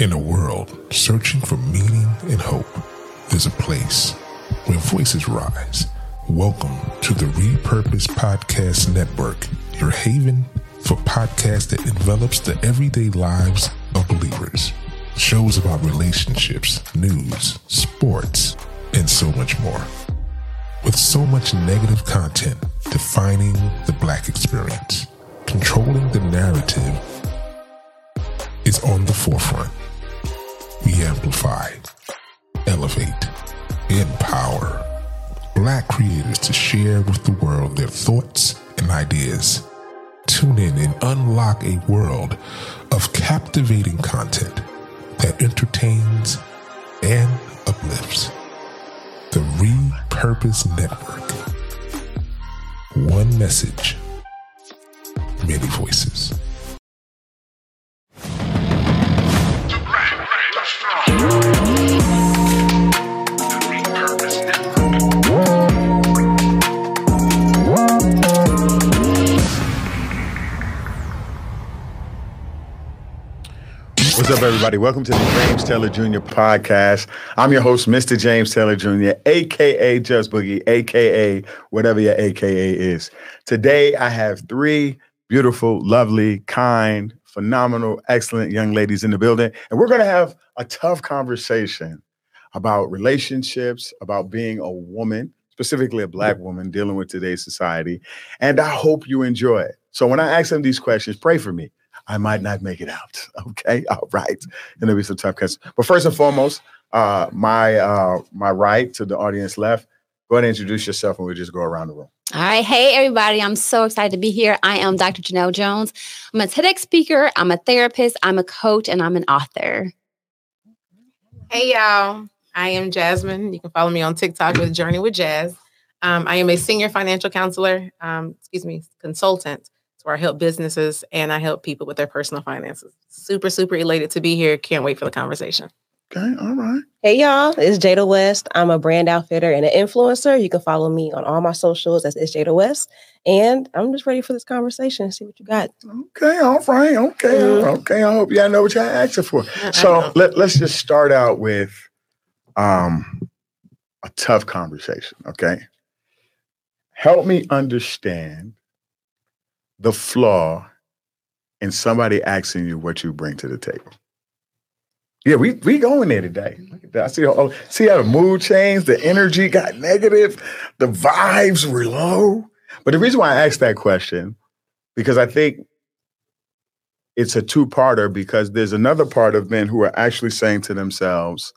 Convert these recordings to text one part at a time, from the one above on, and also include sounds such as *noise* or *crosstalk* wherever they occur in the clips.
In a world searching for meaning and hope, there's a place where voices rise. Welcome to the Repurpose Podcast Network, your haven for podcasts that envelops the everyday lives of believers. Shows about relationships, news, sports, and so much more. With so much negative content defining the black experience, controlling the narrative is on the forefront. We amplify, elevate, empower black creators to share with the world their thoughts and ideas. Tune in and unlock a world of captivating content that entertains and uplifts. The Repurpose Network. One message, many voices. What's up, everybody? Welcome to the James Taylor Jr. podcast. I'm your host, Mr. James Taylor Jr., aka Just Boogie, aka whatever your AKA is. Today, I have three beautiful, lovely, kind, phenomenal, excellent young ladies in the building, and we're going to have a tough conversation about relationships, about being a woman, specifically a black woman dealing with today's society. And I hope you enjoy it. So when I ask them these questions, pray for me. I might not make it out. *laughs* Okay. All right. And there'll be some tough questions. But first and foremost, uh, my uh, my right to the audience left, go ahead and introduce yourself and we'll just go around the room. All right. Hey, everybody. I'm so excited to be here. I am Dr. Janelle Jones. I'm a TEDx speaker, I'm a therapist, I'm a coach, and I'm an author. Hey, y'all. I am Jasmine. You can follow me on TikTok with Journey with Jazz. Um, I am a senior financial counselor, um, excuse me, consultant. So I help businesses and I help people with their personal finances. Super, super elated to be here. Can't wait for the conversation. Okay. All right. Hey y'all, it's Jada West. I'm a brand outfitter and an influencer. You can follow me on all my socials as it's Jada West. And I'm just ready for this conversation. See what you got. Okay. All right. Okay. Mhm. Okay. I hope y'all know what y'all asking for. I So know. let, let's just start out with um, a tough conversation. Okay. Help me understand the flaw in somebody asking you what you bring to the table. Yeah, we we going there today. Look at that. I see oh, see how the mood changed, the energy got negative, the vibes were low. But the reason why I asked that question, because I think it's a two-parter because there's another part of men who are actually saying to themselves,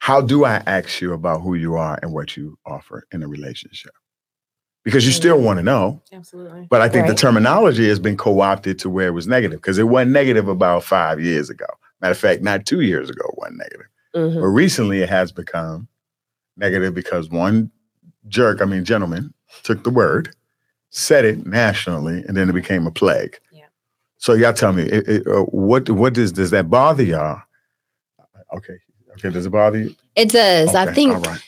how do I ask you about who you are and what you offer in a relationship? Because you still want to know. Absolutely. But I think the terminology has been co-opted to where it was negative because it wasn't negative about five years ago. Matter of fact, not two years ago it wasn't negative. Mhm. But recently it has become negative because one jerk, I mean gentleman, took the word, said it nationally, and then it became a plague. Yeah. So y'all tell me, it, it, uh, what what does does that bother y'all? Okay, okay, does it bother you? It does. I think right.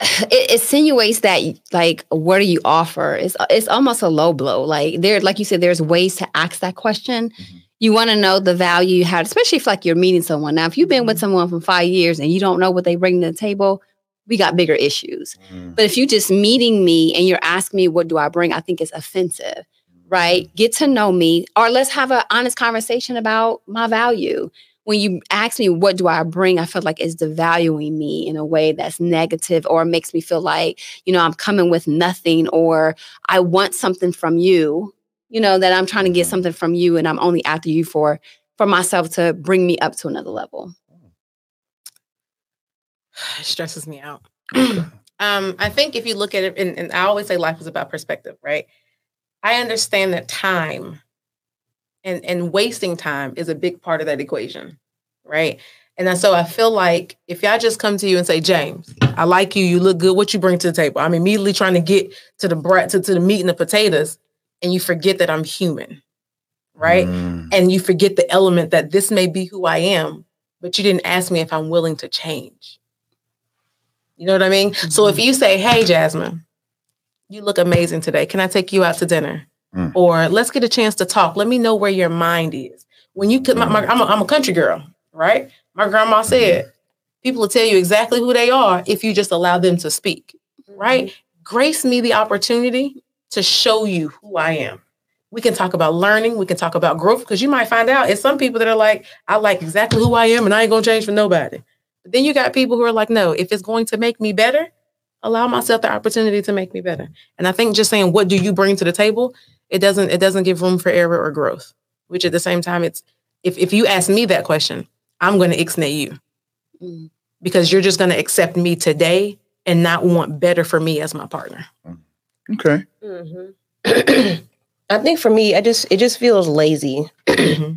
*sighs* it insinuates that, like, what do you offer? It's it's almost a low blow. Like there, like you said, there's ways to ask that question. Mhm. You want to know the value you have, especially if like you're meeting someone. Now, if you've been with someone for five years and you don't know what they bring to the table, we got bigger issues. Mm, But if you're just meeting me and you're asking me what do I bring, I think it's offensive, right? Get to know me, or let's have an honest conversation about my value. When you ask me what do I bring, I feel like it's devaluing me in a way that's negative, or makes me feel like you know I'm coming with nothing, or I want something from you. You know that I'm trying to get something from you, and I'm only after you for for myself to bring me up to another level. *sighs* It stresses me out. *clears throat* Um, I think if you look at it, and, and I always say life is about perspective, right? I understand that time and and wasting time is a big part of that equation, right? And so I feel like if y'all just come to you and say, James, I like you, you look good, what you bring to the table? I'm immediately trying to get to the brat to, to the meat and the potatoes, and you forget that I'm human, right? Mm, And you forget the element that this may be who I am, but you didn't ask me if I'm willing to change. You know what I mean? So if you say, Hey, Jasmine, you look amazing today. Can I take you out to dinner? Mm. Or let's get a chance to talk. Let me know where your mind is. When you, 'cause my, my, I'm, a, I'm a country girl, right? My grandma said, people will tell you exactly who they are if you just allow them to speak, right? Grace me the opportunity to show you who I am. We can talk about learning, we can talk about growth, because you might find out it's some people that are like, I like exactly who I am and I ain't gonna change for nobody. But then you got people who are like, no, if it's going to make me better, allow myself the opportunity to make me better. And I think just saying, what do you bring to the table? It doesn't, it doesn't give room for error or growth, which at the same time, it's if, if you ask me that question, I'm gonna ixnay you. Mm. Because you're just gonna accept me today and not want better for me as my partner. Okay. Mhm. *clears throat* I think for me, I just it just feels lazy. *clears throat* I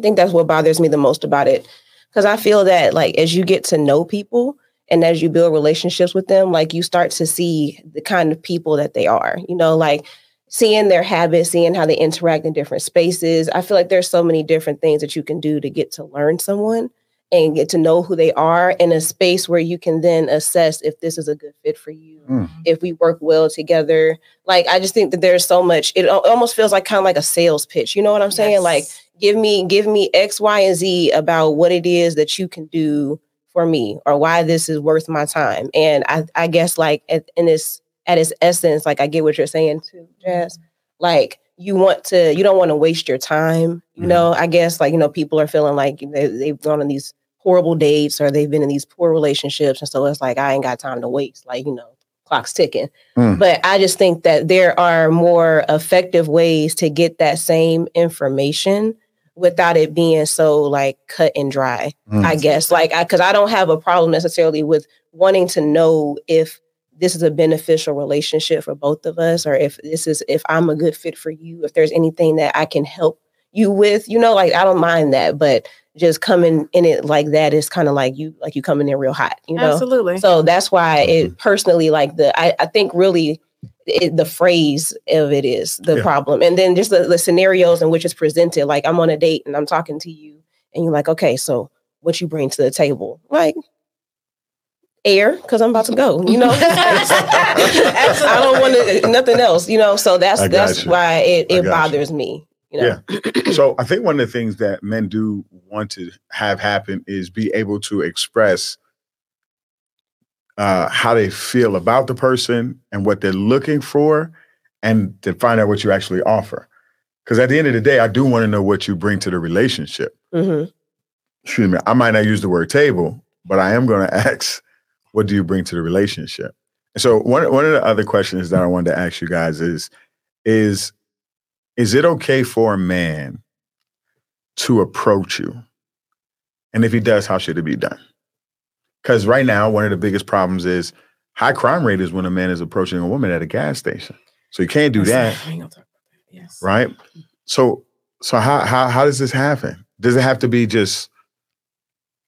think that's what bothers me the most about it. Because I feel that like as you get to know people and as you build relationships with them, like you start to see the kind of people that they are. You know, like seeing their habits, seeing how they interact in different spaces. I feel like there's so many different things that you can do to get to learn someone and get to know who they are in a space where you can then assess if this is a good fit for you, Mm. if we work well together. Like I just think that there's so much. It almost feels like kind of like a sales pitch. You know what I'm saying? Like give me give me X, Y, and Z about what it is that you can do for me or why this is worth my time. And I I guess like at, in this at its essence, like I get what you're saying too, Jazz. Like you want to you don't want to waste your time. You Mhm. know, I guess like you know people are feeling like they, they've gone on these horrible dates or they've been in these poor relationships, and so it's like I ain't got time to waste. Like you know, clock's ticking. Mm. But I just think that there are more effective ways to get that same information without it being so like cut and dry. Mm. I guess like I because I don't have a problem necessarily with wanting to know if this is a beneficial relationship for both of us or if this is if I'm a good fit for you, if there's anything that I can help you with, you know, like I don't mind that, but just coming in it like that is kind of like you like you coming in real hot, you know. Absolutely. So that's why it mm-hmm. personally like the I, I think really it, the phrase of it is the Yeah. problem, and then just the, the scenarios in which it's presented. Like I'm on a date and I'm talking to you, and you're like, okay, so what you bring to the table, like air, because I'm about to go. You know, *laughs* *laughs* I don't want to nothing else. You know, so that's that's you. why it I got it you. bothers me. You know, so I think one of the things that men do want to have happen is be able to express uh, how they feel about the person and what they're looking for, and to find out what you actually offer. Because at the end of the day, I do want to know what you bring to the relationship. hmm Excuse me, I might not use the word table, but I am going *laughs* to ask, what do you bring to the relationship? And so one one of the other questions that I wanted to ask you guys is, is is it okay for a man to approach you? And if he does, how should it be done? Because right now, one of the biggest problems is high crime rate is when a man is approaching a woman at a gas station. So you can't do that, I ain't gonna talk about that. Yes. right? So so how how how does this happen? Does it have to be just?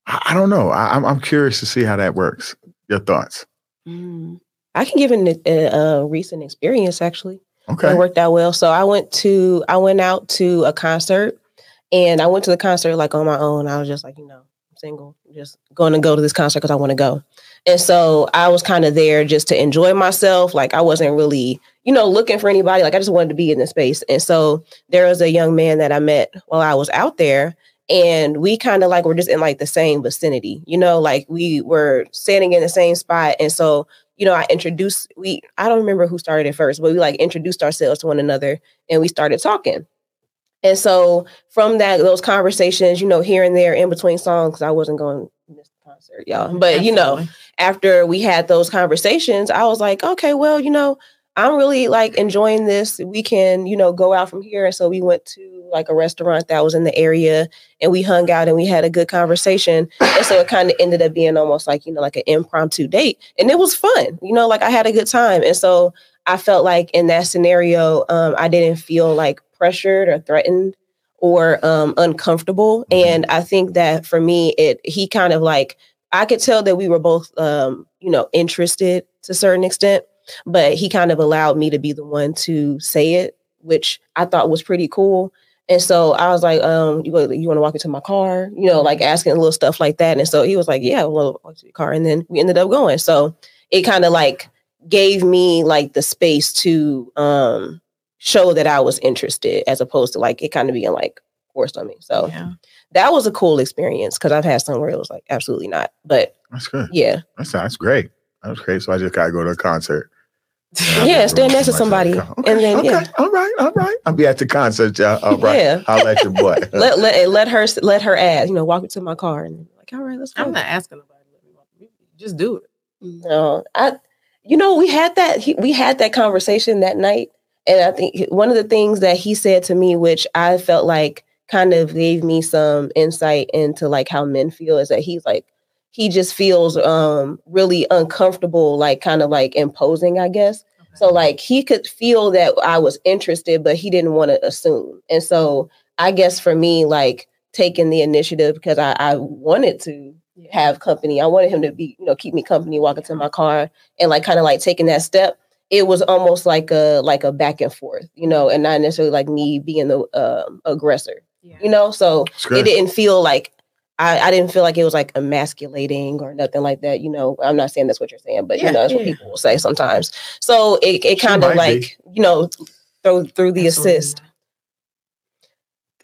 I, I don't know. I, I'm I'm curious to see how that works. Your thoughts? Mm. I can give an, a, a recent experience actually. Okay. It worked out well. So I went to I went out to a concert and I went to the concert like on my own. I was just like, you know, single, just going to go to this concert because I want to go. And so I was kind of there just to enjoy myself. Like I wasn't really, you know, looking for anybody. Like I just wanted to be in the space. And so there was a young man that I met while I was out there. And we kind of like were just in like the same vicinity, you know, like we were standing in the same spot. And so you know, I introduced we I don't remember who started it first, but we like introduced ourselves to one another and we started talking. And so from that, those conversations, you know, here and there in between songs, I wasn't going to miss the concert, y'all. But you know, after we had those conversations, I was like, okay, well, you know, I'm really like enjoying this. We can, you know, go out from here. And so we went to like a restaurant that was in the area and we hung out and we had a good conversation. And so it kind of ended up being almost like, you know, like an impromptu date. And it was fun, you know, like I had a good time. And so I felt like in that scenario, um, I didn't feel like pressured or threatened or um, uncomfortable. Mhm. And I think that for me, it he kind of like I could tell that we were both, um, you know, interested to a certain extent, but he kind of allowed me to be the one to say it, which I thought was pretty cool. And so I was like, um, you, you want to walk into my car? You know, like asking little stuff like that. And so he was like, yeah, well, walk to your car. And then we ended up going. So it kind of like gave me like the space to um show that I was interested as opposed to like it kind of being like forced on me. So Yeah. that was a cool experience because I've had some where it was like absolutely not. But That's good. yeah, That's that's great. That was great. So I just gotta go to a concert. Yeah, stand next to somebody, Okay, and then okay, yeah, all right, all right. I'll be at the concert, y'all. All right. Yeah. I'll let your boy. *laughs* let let let her let her ask. You know, walk into my car and like, all right, let's go. I'm not asking nobody. to let me walk. You Just do it. No, I, you know, we had that he, we had that conversation that night, and I think one of the things that he said to me, which I felt like kind of gave me some insight into like how men feel, is that he's like he just feels um really uncomfortable, like kind of like imposing, I guess. So like he could feel that I was interested, but he didn't want to assume, and so I guess for me, like taking the initiative because I, I wanted to have company. I wanted him to be, you know, keep me company, walking to my car, and like kind of like taking that step. It was almost like a like a back and forth, you know, and not necessarily like me being the um, aggressor, Yeah. you know. So it didn't feel like I, I didn't feel like it was like emasculating or nothing like that. You know, I'm not saying that's what you're saying, but Yeah, you know, that's what people will say sometimes. So it, it kind of might be. like, you know, through through the Absolutely assist,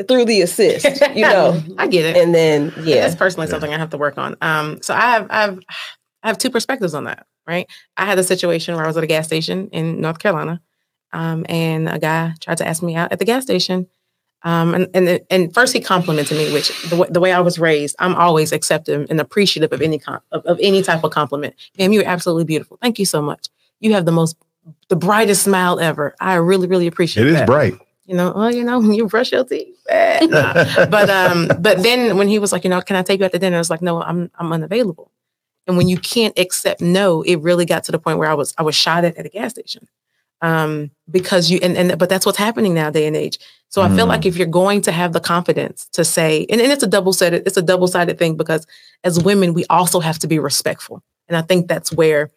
through the assist, you know, *laughs* I get it. and then yeah, that's personally Yeah. something I have to work on. Um, so I have I have I have two perspectives on that. Right. I had a situation where I was at a gas station in North Carolina, um, and a guy tried to ask me out at the gas station. Um, and and and first he complimented me, which the, way- the way I was raised, I'm always accepting and appreciative of any com- of, of any type of compliment. Ma'am, you're absolutely beautiful. Thank you so much. You have the most the brightest smile ever. I really really appreciate It is bright. You know, well, you know, you brush your teeth. Eh, *laughs* but um but then when he was like you know can i take you out to dinner i was like no i'm i'm unavailable and when you can't accept no it really got to the point where i was i was shot at at a gas station um because you and, and but that's what's happening now day and age so i feel Mm. like if you're going to have the confidence to say and, and it's a double sided it's a double sided thing because as women we also have to be respectful and i think that's where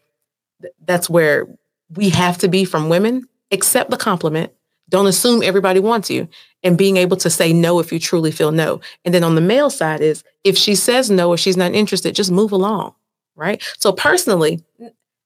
that's where we have to be from women accept the compliment don't assume everybody wants you and being able to say no if you truly feel no. And then on the male side is if she says no or she's not interested, just move along. Right. So personally,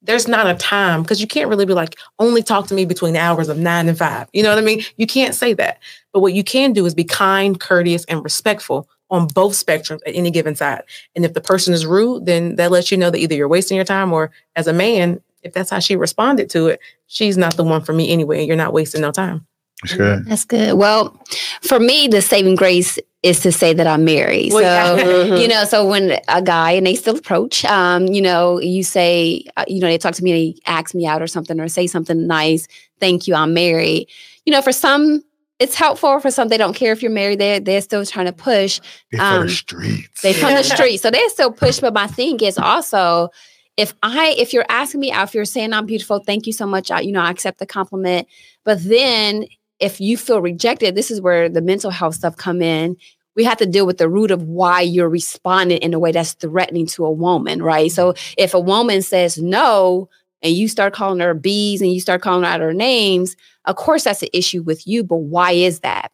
there's not a time because you can't really be like, only talk to me between the hours of nine and five. You know what I mean? You can't say that. But what you can do is be kind, courteous, and respectful on both spectrums at any given side. And if the person is rude, then that lets you know that either you're wasting your time or as a man, if that's how she responded to it, she's not the one for me anyway. And you're not wasting no time. That's good. That's good. Well, for me, the saving grace is to say that I'm married. Well, so, yeah. Mhm. you know, so when a guy and they still approach, um, you know, you say, uh, you know, they talk to me and they ask me out or something or say something nice. Thank you, I'm married. You know, for some, it's helpful. For some, they don't care if you're married. They're they're still trying to push. They for Um, the streets. They from the *laughs* street, so they still push. But my thing is also, if I if you're asking me out, if you're saying I'm beautiful, thank you so much. I, you know, I accept the compliment. But then if you feel rejected, this is where the mental health stuff come in. We have to deal with the root of why you're responding in a way that's threatening to a woman, right? So if a woman says no and you start calling her bees and you start calling out her names, of course that's an issue with you. But why is that?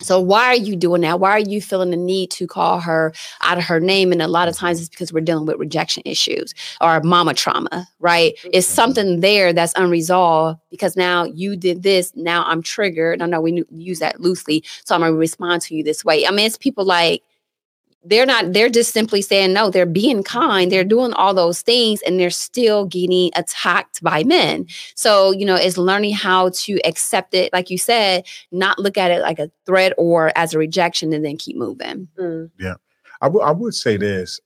So why are you doing that? Why are you feeling the need to call her out of her name? And a lot of mm-hmm. times it's because we're dealing with rejection issues or mama trauma, right? It's mm-hmm. something there that's unresolved because now you did this. Now I'm triggered. I know we use that loosely. So I'm going to respond to you this way. I mean, it's people like, they're not, they're just simply saying no. They're being kind. They're doing all those things and they're still getting attacked by men. So, you know, it's learning how to accept it, like you said, not look at it like a threat or as a rejection and then keep moving. Mm. I wou- I would say this.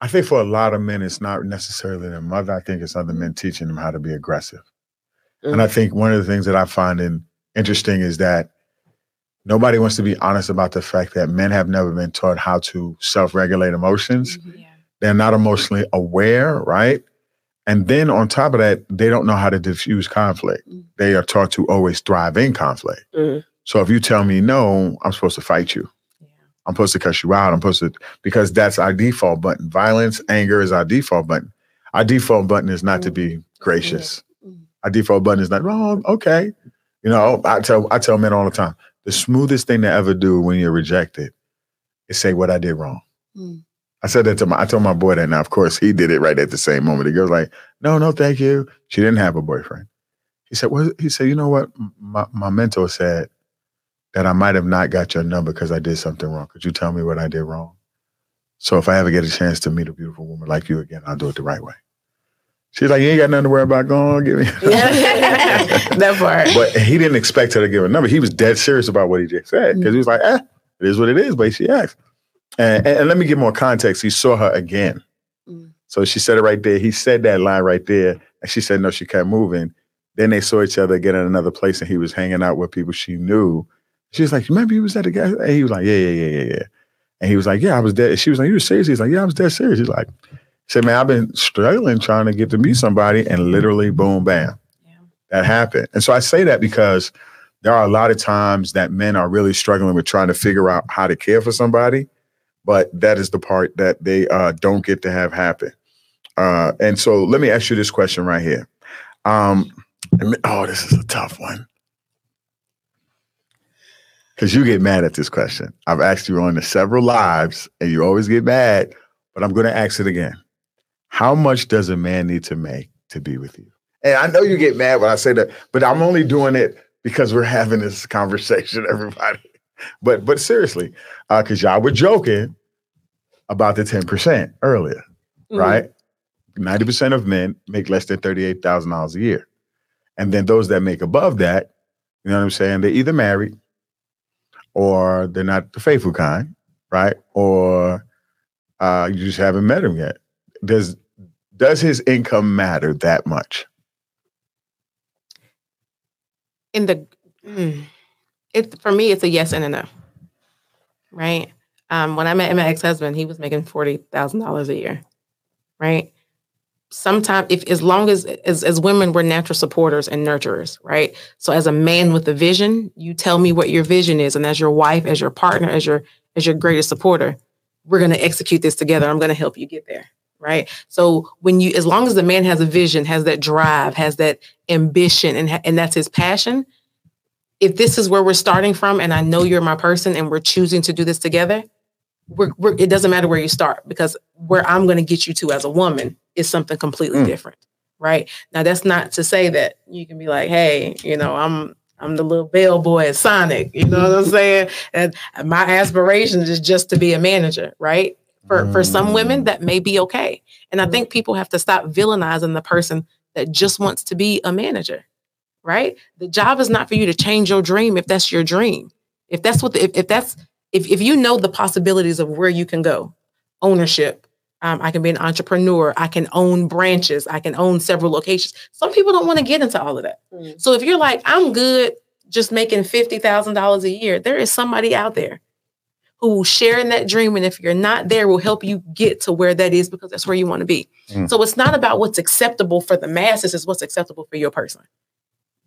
I think for a lot of men, it's not necessarily their mother. I think it's other men teaching them how to be aggressive. And I think one of the things that I find in, interesting is that nobody wants to be honest about the fact that men have never been taught how to self-regulate emotions. Yeah. They're not emotionally aware, right? And then on top of that, they don't know how to diffuse conflict. Mm. They are taught to always thrive in conflict. Mm. So if you tell me no, I'm supposed to fight you. Yeah. I'm supposed to cuss you out. I'm supposed to because that's our default button. Violence, anger is our default button. Our default button is not to be gracious. Mm. Our default button is not, oh, okay. You know, I tell I tell men all the time, the smoothest thing to ever do when you're rejected is say what I did wrong. Mm. I said that to my I told my boy that now. Of course, he did it right at the same moment. The girl's like, no, no, thank you. She didn't have a boyfriend. He said, well, he said, you know what? My, my mentor said, that I might have not got your number because I did something wrong. Could you tell me what I did wrong? So if I ever get a chance to meet a beautiful woman like you again, I'll do it the right way. She's like, you ain't got nothing to worry about. Go on, give me. *laughs* *laughs* that part. but he didn't expect her to give a number. He was dead serious about what he just said because he was like, eh, it is what it is. But she asked. And, and, and let me give more context. He saw her again. Mm. So she said it right there. He said that line right there. And she said, no, she kept moving. Then they saw each other again in another place and he was hanging out with people she knew. She was like, remember you was at the guy? And he was like, yeah, yeah, yeah, yeah, yeah. And he was like, yeah, I was dead. She was like, you were serious? He's like, yeah, I was dead serious. He's like, he said, man, I've been struggling trying to get to meet somebody and literally boom, bam, Yeah. that happened. And so I say that because there are a lot of times that men are really struggling with trying to figure out how to care for somebody, but that is the part that they uh, don't get to have happen. Uh, and so let me ask you this question right here. Um, oh, this is a tough one. Because you get mad at this question. I've asked you on the several lives and you always get mad, but I'm going to ask it again. How much does a man need to make to be with you? And I know you get mad when I say that, but I'm only doing it because we're having this conversation, *laughs* everybody. But but seriously, because y'all were joking about the 10% earlier, Mhm. right? 90% of men make less than $38,000 a year. And then those that make above that, you know what I'm saying? They're either married or they're not the faithful kind, right? Or uh, you just haven't met him yet. Does does his income matter that much? in the mm, it for me it's a yes and a no right? Um when i met my ex-husband he was making $40000 a year right? Sometimes if as long as, as as women we're natural supporters and nurturers right? So as a man with a vision you tell me what your vision is and as your wife as your partner as your as your greatest supporter we're going to execute this together. I'm going to help you get there right? So when you as long as the man has a vision has that drive has that ambition and ha- and that's his passion if this is where we're starting from and i know you're my person and we're choosing to do this together we're, we're it doesn't matter where you start because where i'm going to get you to as a woman is something completely Mm. different right? Now that's not to say that you can be like hey you know i'm i'm the little bellboy at sonic you know what i'm saying? And my aspiration is just to be a manager right for for some women that may be okay. And i think people have to stop villainizing the person that just wants to be a manager right? The job is not for you to change your dream if that's your dream. If that's what the, if, if that's if, if you know the possibilities of where you can go ownership um, i can be an entrepreneur i can own branches i can own several locations. Some people don't want to get into all of that. Mm. so if you're like i'm good just making $50000 a year there is somebody out there who will share in that dream and if you're not there will help you get to where that is because that's where you want to be. Mm. so it's not about what's acceptable for the masses it's what's acceptable for your person.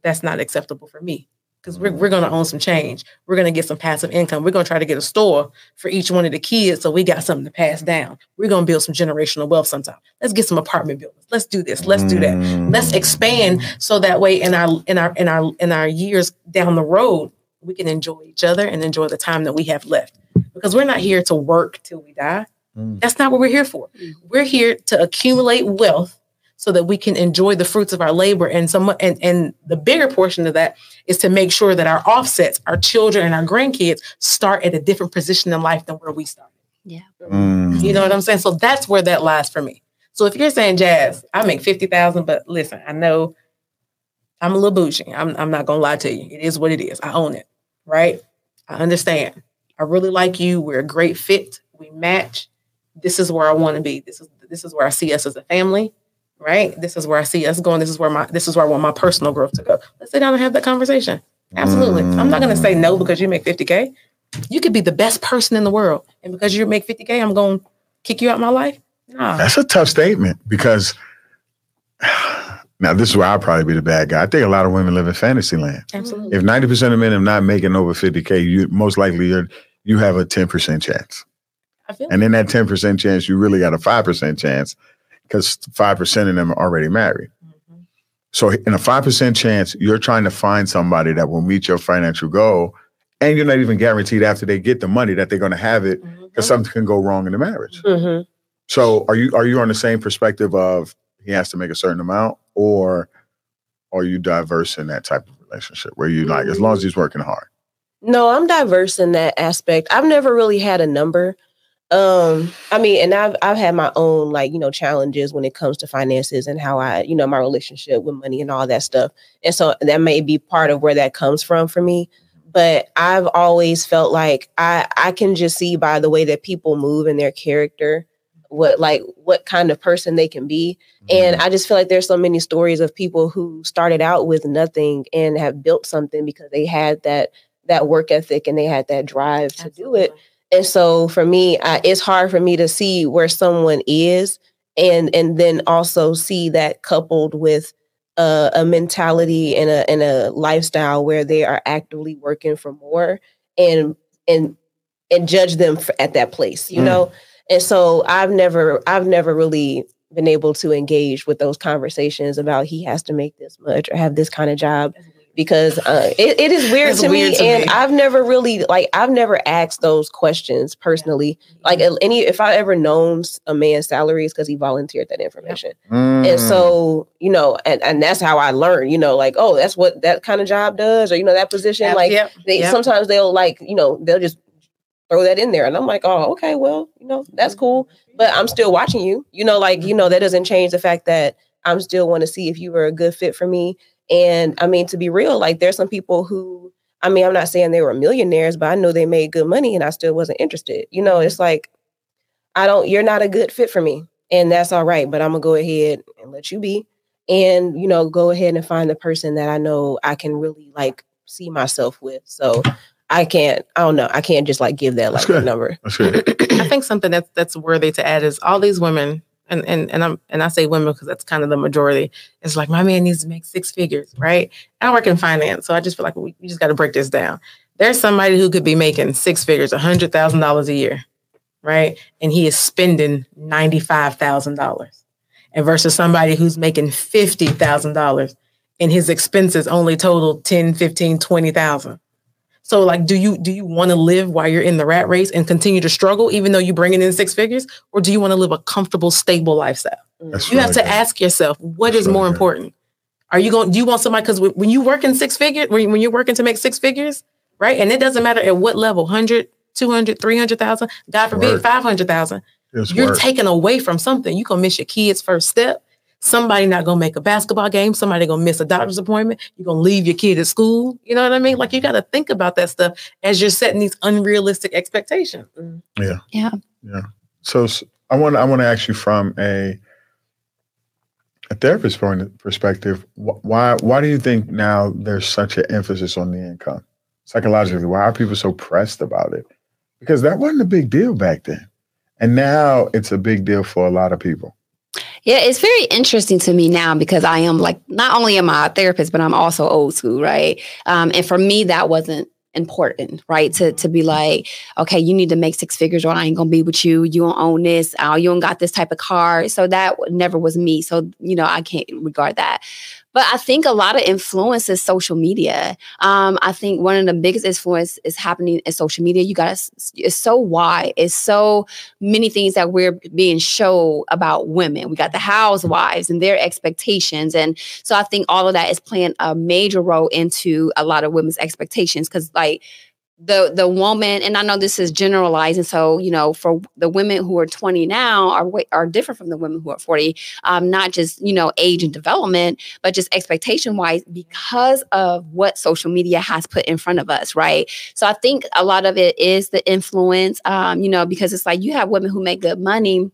That's not acceptable for me because we're, we're going to own some change. We're going to get some passive income. We're going to try to get a store for each one of the kids so we got something to pass down. We're going to build some generational wealth sometime. Let's get some apartment buildings. Let's do this. Let's do that. Let's Mm. expand so that way in our in our in our in our years down the road we can enjoy each other and enjoy the time that we have left because we're not here to work till we die Mm. that's not what we're here for we're here to accumulate wealth so that we can enjoy the fruits of our labor and some and, and the bigger portion of that is to make sure that our offsets our children and our grandkids start at a different position in life than where we started Mm. you know what I'm saying? So that's where that lies for me. So if you're saying jazz, I make fifty thousand, but listen, I know I'm a little bougie. I'm I'm not gonna lie to you. It is what it is. I own it, right? I understand. I really like you. We're a great fit. We match. This is where I want to be. This is this is where I see us as a family, right? This is where I see us going. This is where my this is where I want my personal growth to go. Let's sit down and have that conversation. Absolutely. I'm not gonna say no because you make 50k. You could be the best person in the world, and because you make 50k, I'm gonna kick you out my life. Nah. That's a tough statement because now this is where I'll probably be the bad guy. I think a lot of women live in fantasy land. Absolutely. If 90% of men are not making over 50K, you most likely you're you have a 10% chance. I feel And in that 10% chance, you really got a 5% chance because 5% of them are already married. Mhm. So in a 5% chance, you're trying to find somebody that will meet your financial goal. And you're not even guaranteed after they get the money that they're going to have it because something can go wrong in the marriage. hmm So are you are you on the same perspective of he has to make a certain amount or are you diverse in that type of relationship where you like as long as he's working hard? No, I'm diverse in that aspect. I've never really had a number. Um, I mean, and I've I've had my own like, you know, challenges when it comes to finances and how I, you know, my relationship with money and all that stuff. And so that may be part of where that comes from for me. But I've always felt like I I can just see by the way that people move and their character what like what kind of person they can be. And I just feel like there's so many stories of people who started out with nothing and have built something because they had that that work ethic and they had that drive to do it. And so for me, I, it's hard for me to see where someone is and and then also see that coupled with a, a mentality and a and a lifestyle where they are actively working for more and and and judge them for, at that place, you Mm. know. And so I've never I've never really been able to engage with those conversations about he has to make this much or have this kind of job because uh, it, it is weird to weird me to and me. i've never really like i've never asked those questions personally like uh, any if i ever known a man's salary is because he volunteered that information and Mm. so you know and, and that's how i learned you know like oh that's what that kind of job does or you know that position like yep, they yep. sometimes they'll like you know they'll just throw that in there. And i'm like oh okay well you know that's mm-hmm. cool. But i'm still watching you. You know like you mm-hmm. know that doesn't change the fact that i'm still want to see if you were a good fit for me. And i mean to be real like there's some people who i mean i'm not saying they were millionaires but i know they made good money and i still wasn't interested. You know mm-hmm. it's like i don't you're not a good fit for me and that's all right but i'm gonna go ahead and let you be. And you know go ahead and find the person that i know i can really like see myself with. So i can't i don't know i can't just like give that like a good. number That's good. *clears throat* I think something that's that's worthy to add is all these women, and and and I'm and I say women because that's kind of the majority. It's like my man needs to make six figures, right? I work in finance, so I just feel like we, we just got to break this down. There's somebody who could be making six figures, a hundred thousand dollars a year, right? And he is spending ninety five thousand dollars, and versus somebody who's making fifty thousand dollars and his expenses only total 10, 15, 20,000. So like, do you do you want to live while you're in the rat race and continue to struggle, even though you're bringing in six figures, or do you want to live a comfortable, stable lifestyle? Mm. That's You have to good. ask yourself, what That's is more good. important? Are you going? Do you want somebody? Because when you work in six figures, when when you're working to make six figures, right? And it doesn't matter at what level 100, 200, 300,000, God forbid, 500,000. You're work. taken away from something. You're going to miss your kid's first step. Somebody not going to make a basketball game. Somebody going to miss a doctor's appointment. You're going to leave your kid at school. You know what I mean? Like you got to think about that stuff as you're setting these unrealistic expectations. Yeah. Yeah. Yeah. So I want I want to ask you from a a therapist point perspective. Why why do you think now there's such an emphasis on the income psychologically? Why are people so pressed about it? Because that wasn't a big deal back then, and now it's a big deal for a lot of people. Yeah, it's very interesting to me now because I am like not only am I a therapist, but I'm also old school, right? Um, and for me, that wasn't important, right? To to be like, okay, you need to make six figures, or I ain't gonna be with you. You don't own this. Oh, you don't got this type of car. So that never was me. So you know, I can't regard that. But I think a lot of influence is social media. Um, I think one of the biggest influence is happening in social media. You got it's so wide. It's so many things that we're being shown about women. We got the housewives and their expectations. And so I think all of that is playing a major role into a lot of women's expectations. Cause like the the woman, and I know this is generalizing. So, you know, for the women who are 20 now are are different from the women who are 40. Um, not just, you know, age and development, but just expectation wise, because of what social media has put in front of us, right? So I think a lot of it is the influence, um, you know, because it's like you have women who make good money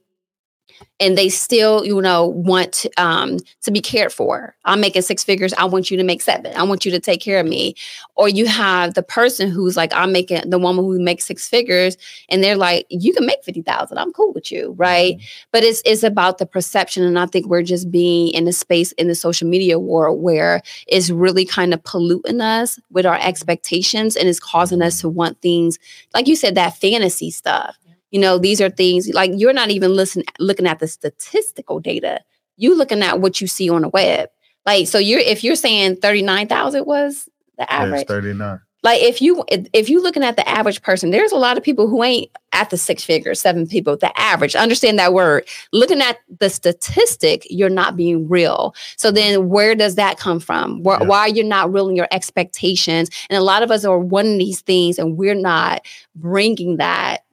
and they still, you know, want to, um, to be cared for. I'm making six figures. I want you to make seven. I want you to take care of me. Or you have the person who's like, I'm making the woman who makes six figures, and they're like, you can make fifty thousand. I'm cool with you, right? But it's it's about the perception, and I think we're just being in a space in the social media world where it's really kind of polluting us with our expectations, and it's causing us to want things like you said that fantasy stuff. You know, these are things like you're not even listen, looking at the statistical data. You looking at what you see on the web. Like, so you're if you're saying 39,000 was the average, it's thirty nine. Like if you if you looking at the average person, there's a lot of people who ain't at the six figures, seven people, the average. Understand that word. Looking at the statistic, you're not being real. So mm-hmm. then where does that come from? Why, Yeah. why you're not real in your expectations? And a lot of us are wanting these things and we're not bringing that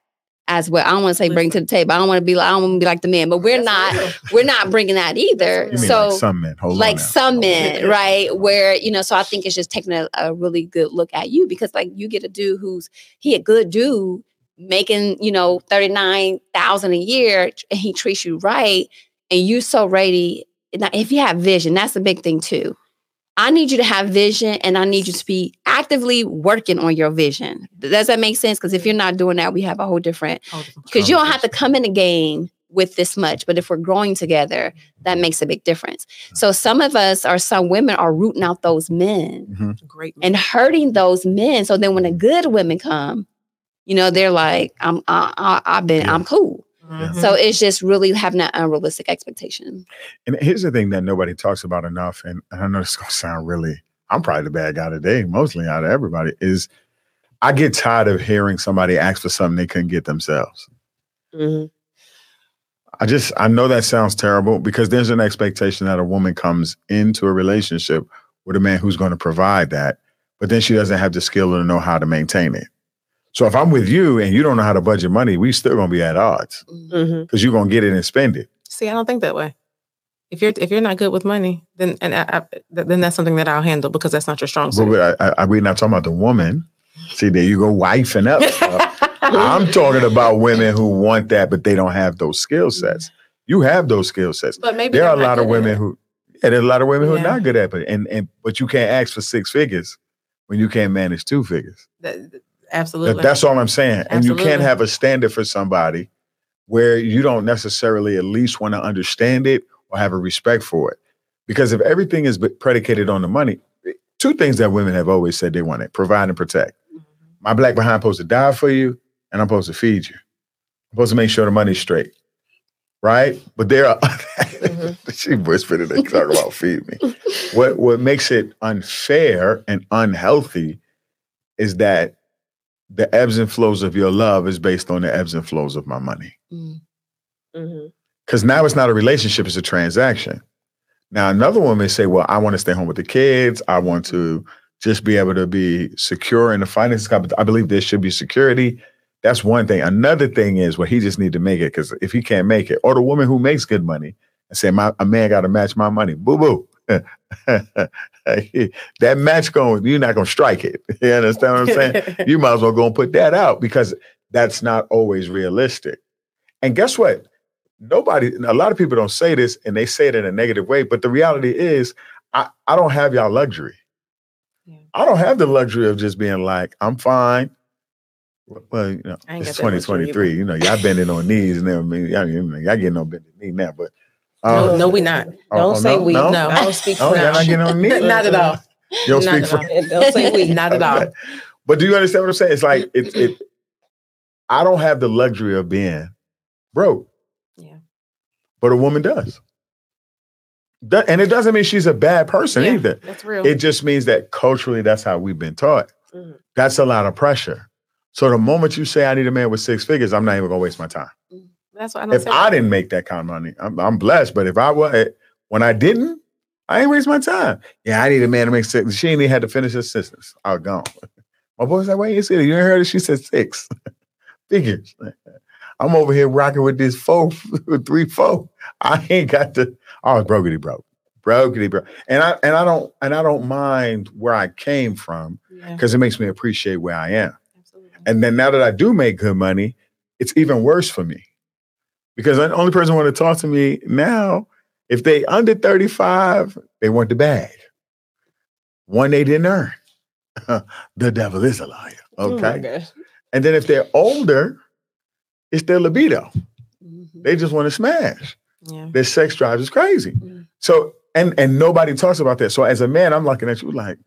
as well. I don't want to say bring to the table. I don't want to be like I don't want to be like the men, but we're not we're not bringing that either. You mean so like some men? Hold like now. some men, right? Where you know, so I think it's just taking a, a really good look at you because like you get a dude who's he a good dude making you know thirty nine thousand a year, and he treats you right, and you so ready. Now, if you have vision, that's a big thing too. I need you to have vision, and I need you to be actively working on your vision. Does that make sense? Because if you're not doing that, we have a whole different because you don't have to come in the game with this much but if we're growing together that makes a big difference so some of us or some women are rooting out those men Mhm. Great. and hurting those men so then when the good women come you know they're like i'm I, I, i've been Yeah. i'm cool Mhm. so it's just really having that unrealistic expectation And here's the thing that nobody talks about enough, and I know it's gonna sound really, I'm probably the bad guy today, mostly out of everybody, is I get tired of hearing somebody ask for something they couldn't get themselves. Mhm. I just I know that sounds terrible because there's an expectation that a woman comes into a relationship with a man who's going to provide that, but then she doesn't have the skill to know how to maintain it. So if I'm with you and you don't know how to budget money, we still gonna be at odds Mhm. because you're gonna get it and spend it. See, I don't think that way. If you're if you're not good with money, then and I, I, th- then that's something that I'll handle because that's not your strong But suit. we- I, I, I- we're not talking about the woman. See, there you go, wifing up. *laughs* I'm talking about women who want that, but they don't have those skill sets. You have those skill sets. but maybe There are a lot of women who, yeah, there's a lot of women who are not good at it, and and but you can't ask for six figures when you can't manage two figures. That- That- absolutely. that's all I'm saying. And you can't have a standard for somebody where you don't necessarily at least want to understand it or have a respect for it. Because if everything is predicated on the money, eh, two things that women have always said they want it provide and protect. Mm-hmm. My black behind supposed to die for you, and I'm supposed to feed you. I'm supposed to make sure the money's straight. Right? But there are mm-hmm. *laughs* she whispered it, they talk about feed me. What what makes it unfair and unhealthy is that the ebbs and flows of your love is based on the ebbs and flows of my money. Mm. Mhm. Because now it's not a relationship, it's a transaction. Now, another woman may say, Well, I want to stay home with the kids. I want to just be able to be secure in the finances. I believe there should be security. That's one thing. Another thing is, well, he just need to make it because if he can't make it, or the woman who makes good money and say, My a man got to match my money. Boo boo. *laughs* *laughs* that match going, you're not gonna strike it. *laughs* You understand what I'm saying? *laughs* you might as well go and put that out because that's not always realistic. And guess what? Nobody, a lot of people don't say this and they say it in a negative way, but the reality is, I, I don't have y'all luxury. Yeah. I don't have the luxury of just being like, I'm fine. Well, you know, it's got that luxury 2023. You know, y'all bending on knees and everything. Y'all, y'all getting on bending knee now, but no, um, no, we not. oh, Don't oh, say no, we. No, No. I don't speak oh, for y'all not getting on knees. not at all. You don't Not speak at for all. Don't say we. Not at all. *laughs* But do you understand what I'm saying? It's like it, it I don't have the luxury of being broke. Yeah. But a woman does. That- and it doesn't mean she's a bad person Yeah, either. That's real. It just means that culturally that's how we've been taught. Mhm. That's a lot of pressure. So the moment you say I need a man with six figures, I'm not even gonna waste my time. That's what I If. I didn't make that kind of money, I'm, I'm blessed. But if I was eh, when I didn't, I ain't waste my time. Yeah, I need a man to make six. She ain't even had to finish her sentence. I was gone. *laughs* My boy's like, why you said it? You ain't heard it? She said six. *laughs* Figures. I'm over here rocking with this four, *laughs* three, four. I ain't got the I was brokety broke. Brokety broke. And I and I don't and I don't mind where I came from yeah, because it makes me appreciate where I am. absolutely. And then now that I do make good money, it's even worse for me. Because the only person want to talk to me now, if they under 35, they want the bag. One they didn't earn. *laughs* the devil is a liar. Oh Okay. and then if they're older, it's their libido. Mhm. They just want to smash. yeah. Their sex drive is crazy. Mhm. So and and nobody talks about that. So as a man, I'm looking at you like,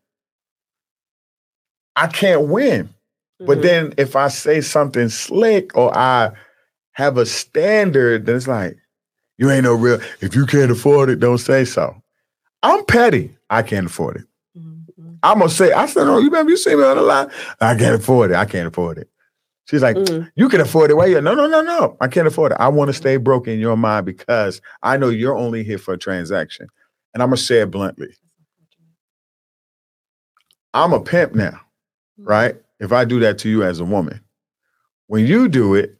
I can't win. But Mhm. then if I say something slick or I have a standard, then it's like, you ain't no real. If you can't afford it, don't say so. I'm petty. I can't afford it. Mhm. I'm gonna say, I said, oh, you remember you see me on the line? I can't afford it. I can't afford it. She's like, Mm. you can afford it. Why you? No, no, no, no. I can't afford it. I want to stay broke in your mind because I know you're only here for a transaction. And I'm gonna say it bluntly. I'm a pimp now, right? If I do that to you as a woman, when you do it,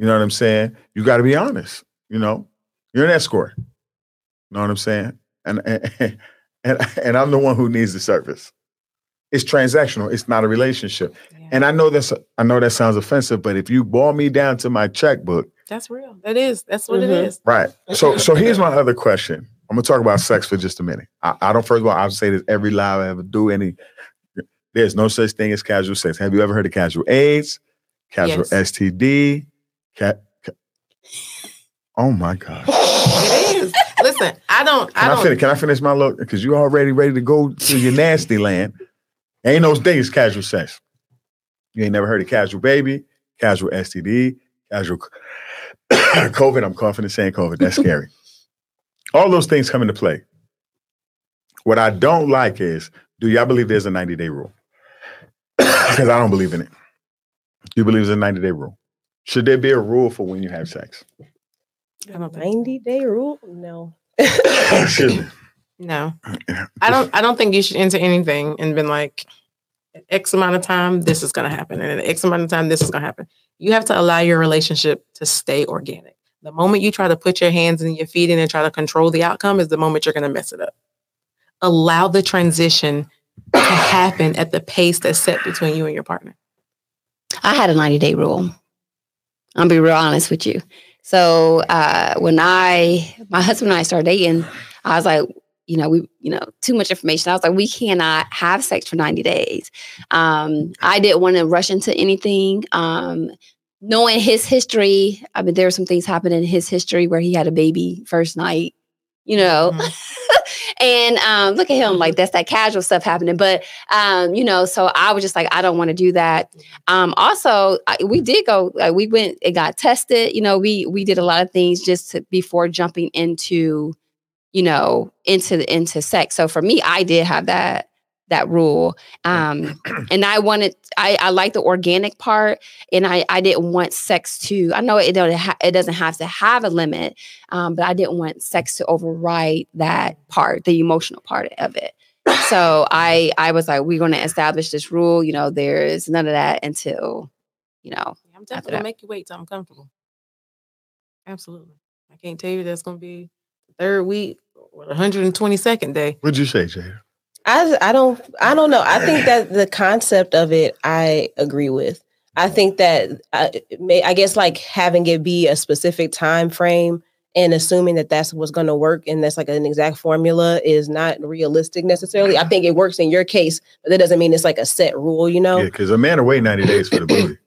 you know what I'm saying? You got to be honest. You know, you're an escort. You know what I'm saying? And and *laughs* and, and I'm the one who needs the service. It's transactional. It's not a relationship. Yeah. And I know that's I know that sounds offensive, but if you boil me down to my checkbook, That's real. That is. That's what Mhm. it is. right? So so here's my other question. I'm gonna talk about sex for just a minute. I, I don't first of all I'll say this every live I ever do. Any there's no such thing as casual sex. Have you ever heard of casual AIDS, casual Yes. STD? Cat, ca- oh my God. *laughs* It is. Listen, I don't. I Can I, don't. finish? Can I finish my look? Because you already ready to go to your nasty land. Ain't no thing as casual sex. You ain't never heard of casual baby, casual STD, casual *coughs* COVID. I'm confident saying COVID. That's scary. *laughs* All those things come into play. What I don't like is, do y'all believe there's a 90 day rule? *coughs* Because I don't believe in it. You believe there's a 90 day rule? Should there be a rule for when you have sex? I don't 90 day rule? No. *coughs* Excuse me. No, *coughs* I don't. I don't think you should enter anything and been like, X amount of time, this is going to happen, and at X amount of time, this is going to happen. You have to allow your relationship to stay organic. The moment you try to put your hands and your feet in and try to control the outcome is the moment you're going to mess it up. Allow the transition to happen at the pace that's set between you and your partner. I had a 90 day rule. I'll be real honest with you. So uh, when I, my husband and I started dating, I was like, you know, we, you know, too much information. I was like, we cannot have sex for 90 days. Um, I didn't want to rush into anything. Um, knowing his history, I mean, there were some things happened in his history where he had a baby first night, you know, *laughs* and um, look at him, like that's that casual stuff happening. But um, you know, so I was just like, I don't want to do that. Um, also, I, we did go. Like, we went. It got tested. You know, we we did a lot of things just to, before jumping into, you know, into into sex. So for me, I did have that that rule. Um, *clears throat* and I wanted. I I like the organic part, and I I didn't want sex to. I know it don't ha- it doesn't have to have a limit, um, but I didn't want sex to override that part, the emotional part of it. So I I was like, we're going to establish this rule. You know, there is none of that until, you know, I'm definitely gonna make you wait till I'm comfortable. Absolutely. I can't tell you that's gonna be the third week or the 122nd day. What'd you say, Jada? I I don't I don't know. I think that the concept of it I agree with. I think that I, may, I guess like having it be a specific time frame and assuming that that's what's going to work and that's like an exact formula is not realistic necessarily. I think it works in your case, but that doesn't mean it's like a set rule, you know? Yeah, because a man will wait 90 days for the booty.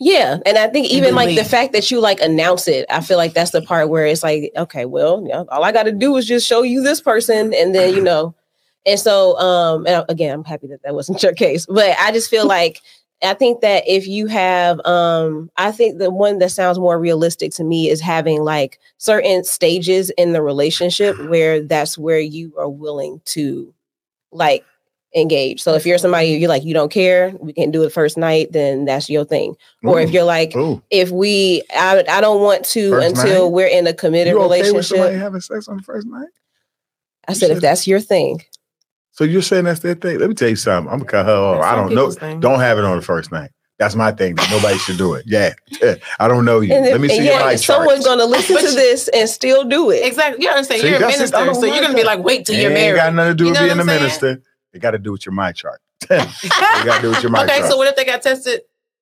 Yeah, and I think even like the fact that you like announce it, I feel like that's the part where it's like, okay, well, you know, all I got to do is just show you this person, and then you know, and so um, and again, I'm happy that that wasn't *laughs* your case, but I just feel like I think that if you have, um, I think the one that sounds more realistic to me is having like certain stages in the relationship where that's where you are willing to like engage. So if you're somebody you're like you don't care, we can do it first night, then that's your thing. Or if you're like, ooh. if we, I, I don't want to First until night? we're in a committed you okay with somebody relationship. having sex on the first night? I said, if that's your thing, So you're saying that's their thing? Let me tell you something. I'm gonna cut her off. I don't know. thing. Don't have it on the first night. That's my thing. That nobody should do it. Yeah. *laughs* I don't know you. and, Let if, me see and your yet mic someone's going to listen to this and still do it. Exactly. You understand? See, you're a that's it. I minister, don't so you're gonna be like, wait till you're Ain't married. got nothing to do You with being a saying? minister. It got to do with your MyChart. *laughs* it got to do with your my okay, chart. so what if they got tested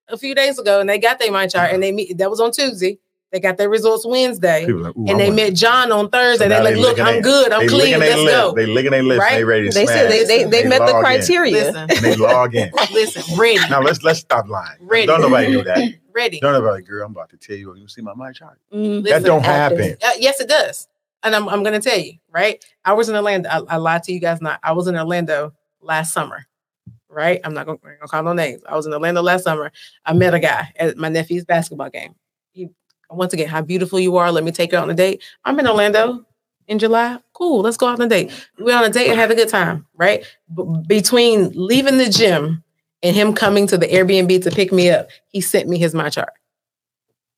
a few days ago and they got their MyChart and they meet that was on Tuesday. They got their results Wednesday. Like, and I they met John on Thursday. So they like, they look, I'm good. I'm clean. Let's lips. go. They licking their lips. Right? They ready to They smash. said they they, they met the criteria. Listen, they log in. *laughs* listen, ready, Now let's let's stop lying. Ready. Don't nobody do that. *laughs* ready. Don't nobody, girl. I'm about to tell you. You see my my chart. mm, That Listen, don't happen. Uh, yes, it does. And I'm, I'm going to tell you, right? I was in Orlando. I, I lied to you guys not. I was in Orlando last summer, right? I'm not gonna going to call no names. I was in Orlando last summer. I met a guy at my nephew's basketball game. He, once again, how beautiful you are. Let me take you on a date. I'm in Orlando. in July. Cool, let's go out on a date. We went on a date and have a good time, right? B- between leaving the gym and him coming to the Airbnb to pick me up, he sent me his MyChart.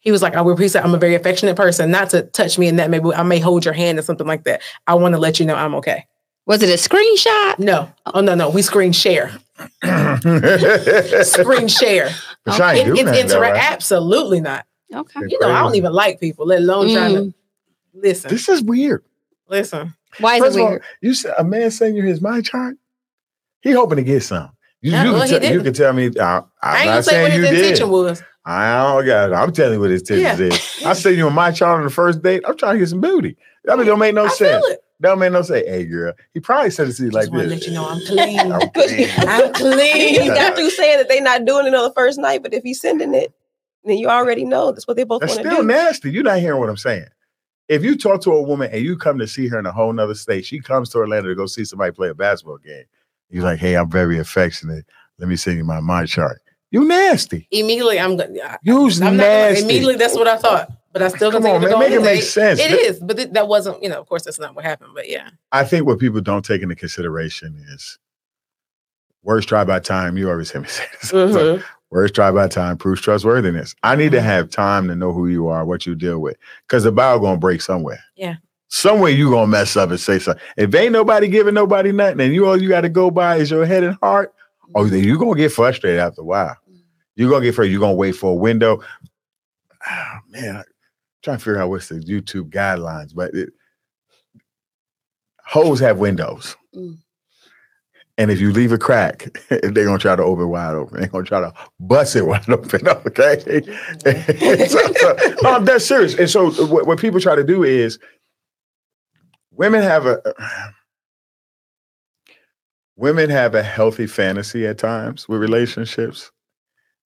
He was like, I will appreciate I'm a very affectionate person, not to touch me and that maybe I may hold your hand or something like that. I want to let you know I'm okay. Was it a screenshot? No. Oh no, no. We screen share. *laughs* Screen share. she ain't It- do it's nothing, though, interact. right? Absolutely not. Okay. You know, I don't even like people, let alone trying to listen. This is weird. listen. Why is First it of all, weird? you said a man sending you his MyChart. He hoping to get some. You, Yeah, you, well, can, he tell, you can tell me. Uh, I'm I ain't not gonna say what saying his you did. was. I don't got. it. I'm telling you what his intentions Yeah. is. I send you on my chart on the first date. I'm trying to get some booty. That mean, don't make no I sense. feel it. Don't make no sense. Hey, girl. He probably said it to you like Just want to this. let you know I'm clean. *laughs* I'm *laughs* clean. I'm he got through saying that they're not doing it on the first night, but if he's sending it, then you already know that's what they both That's want to do. still do. nasty. You're not hearing what I'm saying. If you talk to a woman and you come to see her in a whole nother state, she comes to Orlando to go see somebody play a basketball game. You're like, hey, I'm very affectionate. Let me send you my MyChart. You nasty. Immediately, I'm going. to You's I'm not gonna, nasty. immediately. That's what I thought, but I still Come continue on, to man. Make it make sense. It Th- is, but th- that wasn't. You know, of course, that's not what happened. But yeah, I think what people don't take into consideration is words try by time. You always hear me say this. *laughs* Mhm. Words try by time proves trustworthiness. I need to have time to know who you are, what you deal with, because the bow gonna break somewhere. Yeah. Somewhere you gonna mess up and say something. If ain't nobody giving nobody nothing, and you all you got to go by is your head and heart, oh, then you gonna get frustrated after a while. You're gonna get frustrated. You're gonna wait for a window. Ah, man, I'm trying to figure out what's the YouTube guidelines, but it, hoes have windows. Mm. And if you leave a crack, *laughs* they're gonna try to open it wide open. They're gonna try to bust it *laughs* wide open. Okay. *laughs* so, so, no, I'm dead serious. And so what, what people try to do is women have a *sighs* women have a healthy fantasy at times with relationships,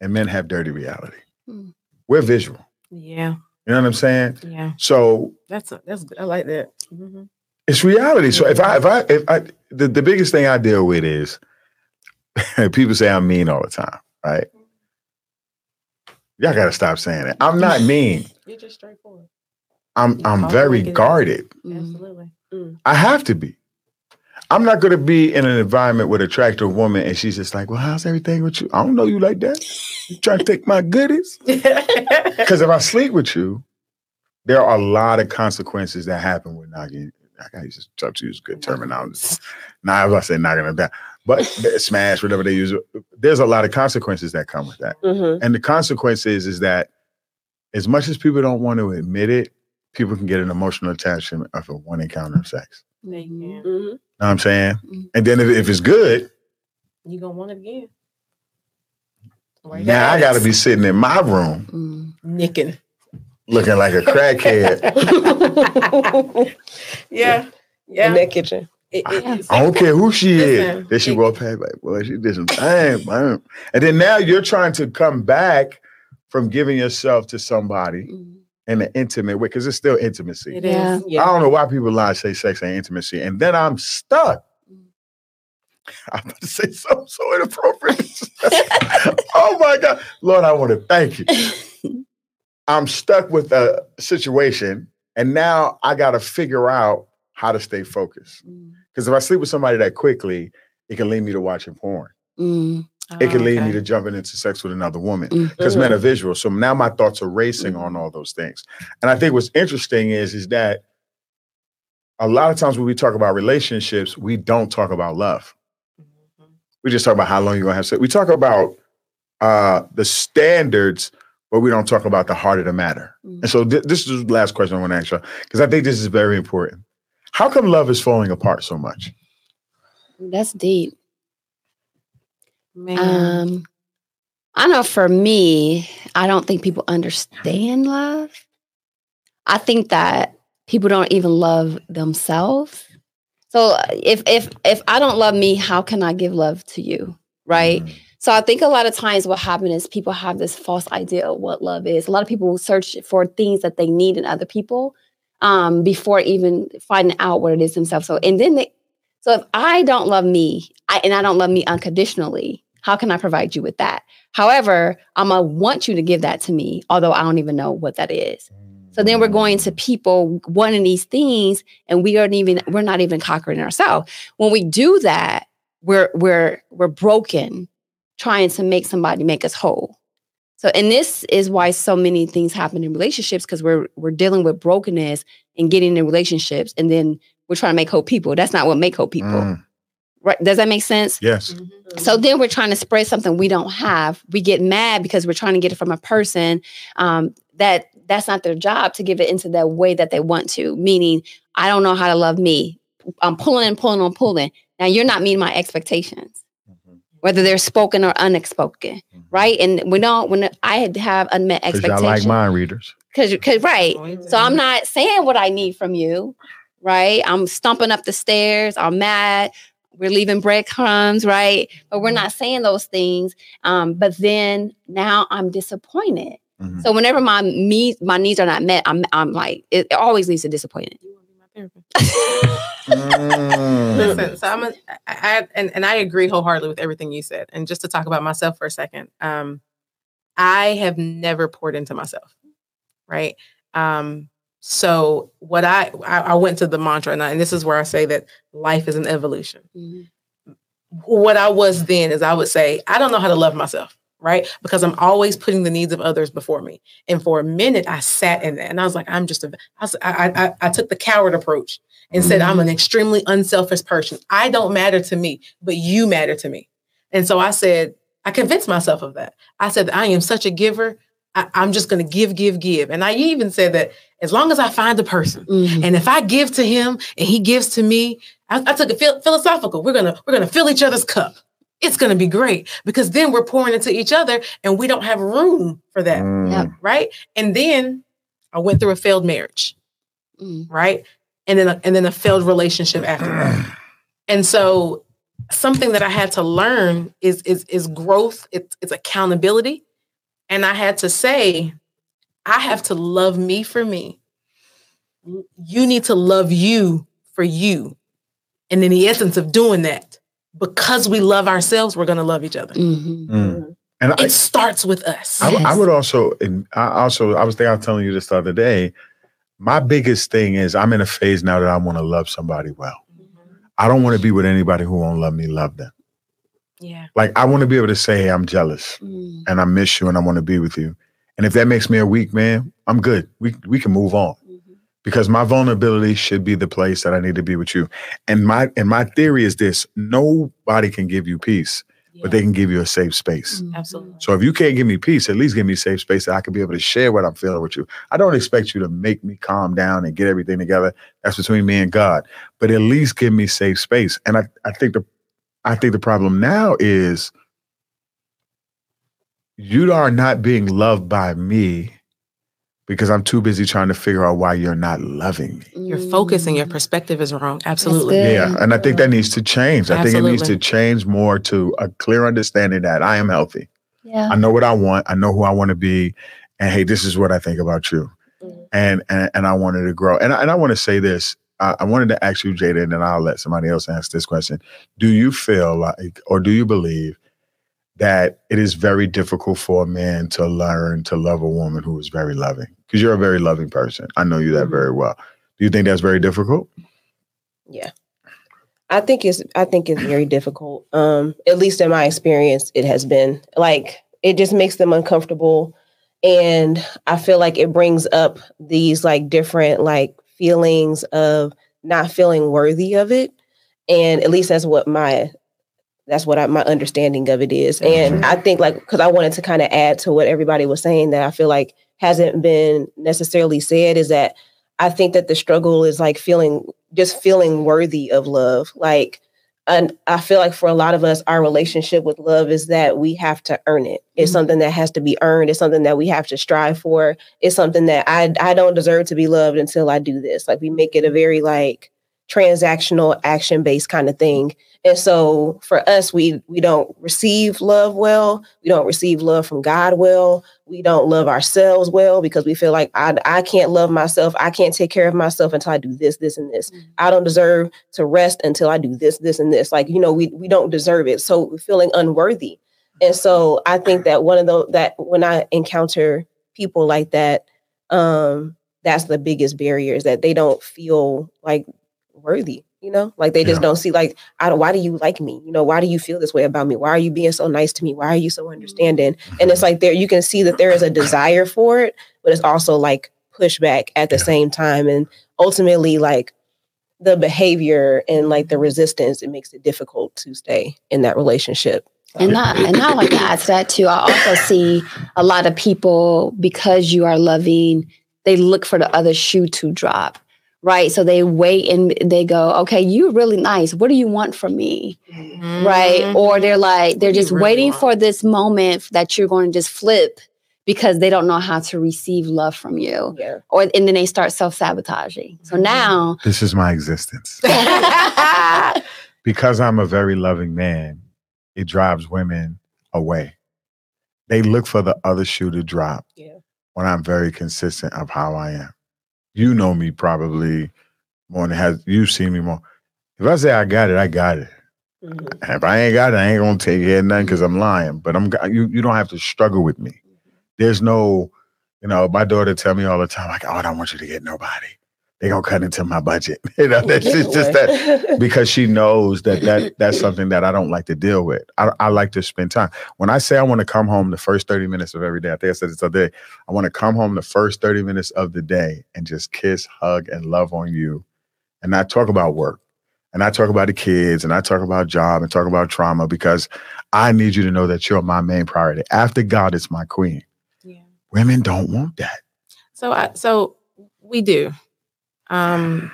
and men have dirty reality. Hmm. We're visual. yeah, You know what I'm saying? yeah. So That's a, that's good. I like that. Mhm. It's reality. So if I if I if I the, the biggest thing I deal with is *laughs* people say I'm mean all the time, right? Y'all gotta stop saying it. I'm not mean. *laughs* You're just straightforward. I'm I'm Oh, very look at guarded. Mm. Absolutely. I have to be. I'm not gonna be in an environment with an attractive woman and she's just like, well, how's everything with you? I don't know you like that. You trying to take my goodies? *laughs* Because if I sleep with you, there are a lot of consequences that happen with knocking. I gotta use try to use good terminology. Now I was about to say knocking them down, but smash, whatever they use. There's a lot of consequences that come with that. Mhm. And the consequence is, is that as much as people don't want to admit it, people can get an emotional attachment of a one encounter of sex. They can. Mhm. Know what I'm saying? Mhm. And then if, if it's good, you're gonna want it again? Where you now I got to be sitting in my room Mm. nicking. Looking like a crackhead. *laughs* Yeah, yeah. In that kitchen. It- it- it's- I don't care who she Listen, is. Then she it- walked past like, boy, she did some thing, man. And then now you're trying to come back from giving yourself to somebody Mm. in an intimate way because it's still intimacy. It Yeah. is. I don't know why people lie and say sex ain't intimacy, and then I'm stuck. I'm about to say something so inappropriate. *laughs* oh my God. Lord, I want to thank you. *laughs* I'm stuck with a situation, and now I got to figure out how to stay focused. Mm. Because if I sleep with somebody that quickly, it can lead me to watching porn. Mm. It can Oh, lead me to jumping into sex with another woman Mm. because men are visual. So now my thoughts are racing on all those things. And I think what's interesting is is that a lot of times when we talk about relationships, we don't talk about love. Mhm. We just talk about how long you're gonna have sex. We talk about uh, the standards, but we don't talk about the heart of the matter. Mm. And so thi- this is the last question I want to ask you because I think this is very important. How come love is falling apart so much? That's deep. Man. Um, I know for me, I don't think people understand love. I think that people don't even love themselves. So if if if I don't love me, how can I give love to you? Right? Mm. So I think a lot of times what happens is people have this false idea of what love is. A lot of people will search for things that they need in other people um, before even finding out what it is themselves. So and then they, so if I don't love me I, and I don't love me unconditionally, how can I provide you with that? However, I'm gonna want you to give that to me, although I don't even know what that is. So then we're going to people wanting these things, and we aren't even we're not even conquering ourselves. When we do that, we're we're we're broken, trying to make somebody make us whole. So, and this is why so many things happen in relationships because we're we're dealing with brokenness and getting in relationships, and then we're trying to make whole people. That's not what make whole people. Mm, Right? Does that make sense? yes. So then we're trying to spread something we don't have. We get mad because we're trying to get it from a person um, that that's not their job to give it into the way that they want to. Meaning, I don't know how to love me. I'm pulling and pulling and pulling. Now you're not meeting my expectations, Mm-hmm. Whether they're spoken or unspoken, right? And when all when I had to have unmet Because y'all expectations, like mind readers. because because right. So I'm not saying what I need from you, right? I'm stomping up the stairs. I'm mad. We're leaving breadcrumbs, right? But we're not saying those things. Um, but then now I'm disappointed. Mhm. So whenever my me my needs are not met, I'm I'm like it, it always leads to disappointment. You want to be my therapist? *laughs* Mm. Listen, so I'm a, I, I and, and I agree wholeheartedly with everything you said. And just to talk about myself for a second, um, I have never poured into myself, right? Um, so what I, I I went to the mantra, and, I, and this is where I say that life is an evolution. What I was then is I would say I don't know how to love myself, right? Because I'm always putting the needs of others before me. And for a minute, I sat in that, and I was like, I'm just a. I, was, I, I, I took the coward approach and said, I'm an extremely unselfish person. I don't matter to me, but you matter to me. And so I said, I convinced myself of that. I said, I am such a giver. I, I'm just going to give, give, give. And I even said that as long as I find a person, Mhm. and if I give to him and he gives to me, I, I took it phil- philosophical. We're gonna we're gonna fill each other's cup. It's gonna be great because then we're pouring into each other, and we don't have room for that, Mm. Right? And then I went through a failed marriage Mm. right? And then a, and then a failed relationship after that. And so something that I had to learn is is is growth. It's it's accountability, and I had to say, I have to love me for me. You need to love you for you, and in the essence of doing that, because we love ourselves, we're going to love each other. Mhm. Mm. And I, It starts with us. I, I would also, and I also, I was thinking, I was telling you this the other day. My biggest thing is I'm in a phase now that I want to love somebody well. I don't want to be with anybody who won't love me, love them. Yeah. Like I want to be able to say, hey, I'm jealous Mm. and I miss you and I want to be with you. And if that makes me a weak man, I'm good. We we can move on. Because my vulnerability should be the place that I need to be with you. And my and my theory is this: nobody can give you peace, but they can give you a safe space. Mhm. Absolutely. So if you can't give me peace, at least give me safe space that I can be able to share what I'm feeling with you. I don't expect you to make me calm down and get everything together. That's between me and God. But at least give me safe space. And I, I think the I think the problem now is you are not being loved by me because I'm too busy trying to figure out why you're not loving me. Your focus and your Mm. perspective is wrong. Absolutely. Yeah. And I think that needs to change. I think it needs to change more to a clear understanding that I am healthy. Yeah. I know what I want. I know who I want to be. And hey, this is what I think about you. Mhm. And and, and I wanted to grow. And I, and I want to say this. I, I wanted to ask you, Jada, and then I'll let somebody else ask this question. Do you feel like, or do you believe that it is very difficult for a man to learn to love a woman who is very loving? Because you're a very loving person. I know you that very well. Do you think that's very difficult? Yeah. I think it's I think it's very difficult. Um, at least in my experience, it has been like it just makes them uncomfortable. And I feel like it brings up these like different like feelings of not feeling worthy of it. And at least that's what my that's what I, my understanding of it is. And I think like because I wanted to kind of add to what everybody was saying that I feel like hasn't been necessarily said is that I think that the struggle is like feeling just feeling worthy of love. Like, and I feel like for a lot of us, our relationship with love is that we have to earn it. It's Mhm. something that has to be earned. It's something that we have to strive for. It's something that I I don't deserve to be loved until I do this. Like we make it a very like transactional action based kind of thing. And so for us, we we don't receive love well. We don't receive love from God well. We don't love ourselves well because we feel like I I can't love myself. I can't take care of myself until I do this, this, and this. Mhm. I don't deserve to rest until I do this, this, and this. Like, you know, we we don't deserve it. So feeling unworthy. And so I think that one of those that when I encounter people like that, um, that's the biggest barrier is that they don't feel like worthy you know like they just Yeah. don't see like I don't, why do you like me you know why do you feel this way about me why are you being so nice to me why are you so understanding and it's like there you can see that there is a desire for it but it's also like pushback at the Yeah. same time and ultimately like the behavior and like the resistance it makes it difficult to stay in that relationship And not and not like to add that too. I also see a lot of people because you are loving, they look for the other shoe to drop. Right. So they wait and they go, okay, you're really nice. What do you want from me? Right. Mhm. Or they're like, they're What do you just really waiting want? for this moment that you're going to just flip because they don't know how to receive love from you. yeah Or and then they start self-sabotaging. So Mhm. now This is my existence. *laughs* because I'm a very loving man, it drives women away. They look for the other shoe to drop Yeah. when I'm very consistent of how I am. You know me probably more than has you've seen me more. If I say I got it, I got it. Mhm. And if I ain't got it, I ain't gonna take it nothing because I'm lying. But I'm you you don't have to struggle with me. There's no, you know, my daughter tell me all the time, like, oh, I don't want you to get nobody. They gonna cut into my budget. *laughs* you know, that's just, just that *laughs* because she knows that that *laughs* that's something that I don't like to deal with. I, I like to spend time. When I say I want to come home the first 30 minutes of every day, I think I said this the other day, I want to come home the first 30 minutes of the day and just kiss, hug, and love on you and not talk about work. And I talk about the kids and I talk about job and talk about trauma because I need you to know that you're my main priority. After God, it's my queen. Yeah. Women don't want that. So I so we do. Um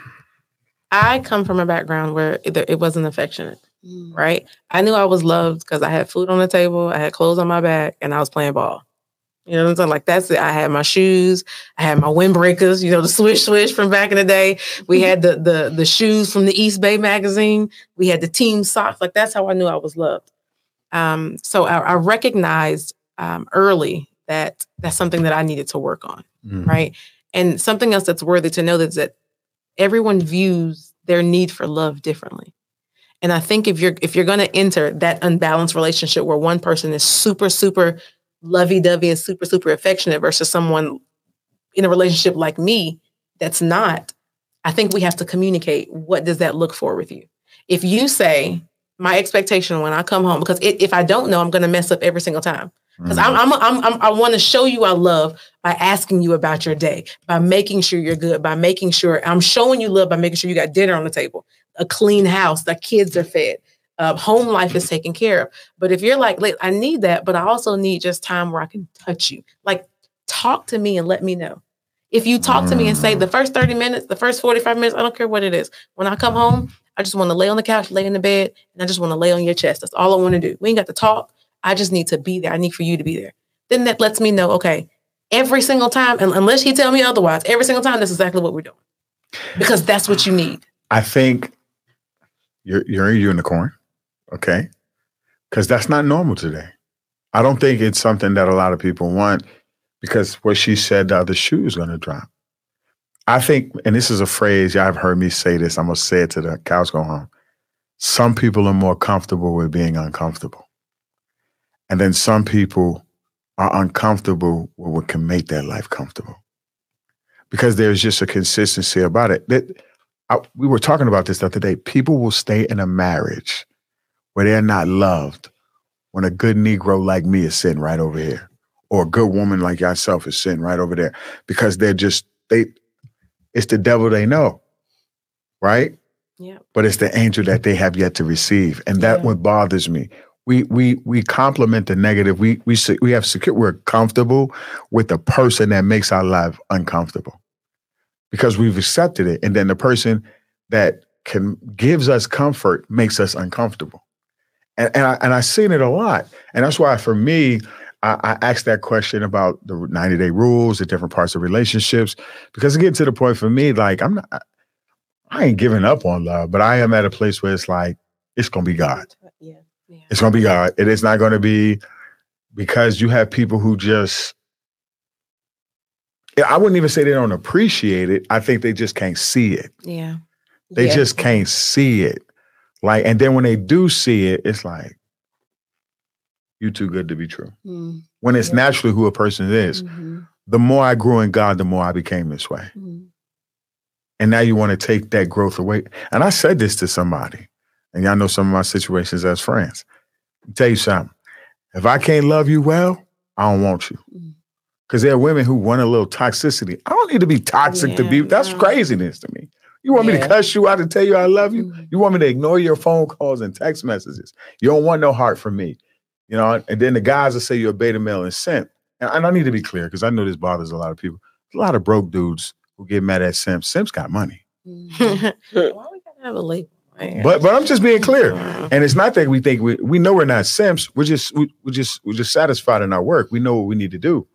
I come from a background where it, it wasn't affectionate, right? I knew I was loved because I had food on the table, I had clothes on my back, and I was playing ball. You know what I'm saying? Like that's it. I had my shoes, I had my windbreakers, you know, the swish swish from back in the day. We had the the the shoes from the Eastbay magazine. We had the team socks. Like that's how I knew I was loved. Um, so I, I recognized um, early that that's something that I needed to work on Mm. right? And something else that's worthy to know is that everyone views their need for love differently. And I think if you're if you're going to enter that unbalanced relationship where one person is super super lovey-dovey and super super affectionate versus someone in a relationship like me that's not, I think we have to communicate what does that look for with you. If you say my expectation when I come home because it, if I don't know, I'm going to mess up every single time because Mm. I'm, I'm, I'm, I'm, I want to show you I love by asking you about your day, by making sure you're good, by making sure I'm showing you love by making sure you got dinner on the table, a clean house, the kids are fed, uh, home life is taken care of. But if you're like, I need that, but I also need just time where I can touch you, like talk to me and let me know. If you talk to me and say the first 30 minutes, the first 45 minutes, I don't care what it is. When I come home, I just want to lay on the couch, lay in the bed, and I just want to lay on your chest. That's all I want to do. We ain't got to talk. I just need to be there. I need for you to be there. Then that lets me know, okay, every single time, and unless he tell me otherwise, every single time, that's exactly what we're doing. Because that's what you need. I think you're you're a unicorn, okay? Because that's not normal today. I don't think it's something that a lot of people want because what she said, the other shoe is going to drop. I think, and this is a phrase y'all have heard me say this. I'm gonna say it to the cows go home. Some people are more comfortable with being uncomfortable, and then some people are uncomfortable with what can make their life comfortable because there's just a consistency about it. That I, we were talking about this the other day. People will stay in a marriage where they're not loved when a good Negro like me is sitting right over here, or a good woman like yourself is sitting right over there, because they're just they. It's the devil they know, right? Yeah. But it's the angel that they have yet to receive, and that Yeah. what bothers me. We we we compliment the negative. We we we have secure. We're comfortable with the person that makes our life uncomfortable because we've accepted it, and then the person that can gives us comfort makes us uncomfortable. And and I and I've seen it a lot, and that's why for me, I, I asked that question about the ninety day rules, the different parts of relationships, because it gets to the point for me, like I'm not, I ain't giving up on love, but I am at a place where it's like it's gonna be God. Yeah. It's gonna be God. It is not gonna be because you have people who just I wouldn't even say they don't appreciate it. I think they just can't see it. Yeah. They Yeah. just can't see it. Like, and then when they do see it, it's like, you too good to be true. Mm, When it's Yeah. naturally who a person is. mhm. the more I grew in God, the more I became this way. Mhm. And now you want to take that growth away. And I said this to somebody, and y'all know some of my situations as friends. I'll tell you something. If I can't love you well, I don't want you. Because there are women who want a little toxicity. I don't need to be toxic to be. That's no. craziness to me. You want me to cuss you out and tell you I love you? Mhm. You want me to ignore your phone calls and text messages? You don't want no heart from me. You know, and then the guys will say you're a beta male and simp. And, and I need to be clear because I know this bothers a lot of people. There's a lot of broke dudes who get mad at simps. Simps got money. Mhm. *laughs* Why we gotta have a label? Man? But but I'm just being clear. And it's not that we think we we know we're not simps. We're just we, we're just we're just satisfied in our work. We know what we need to do.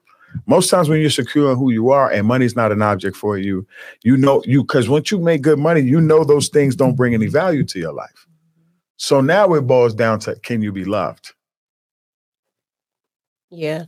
Most times when you're secure in who you are and money's not an object for you, you know you because once you make good money, you know those things don't bring any value to your life. So now it boils down to can you be loved? Yeah.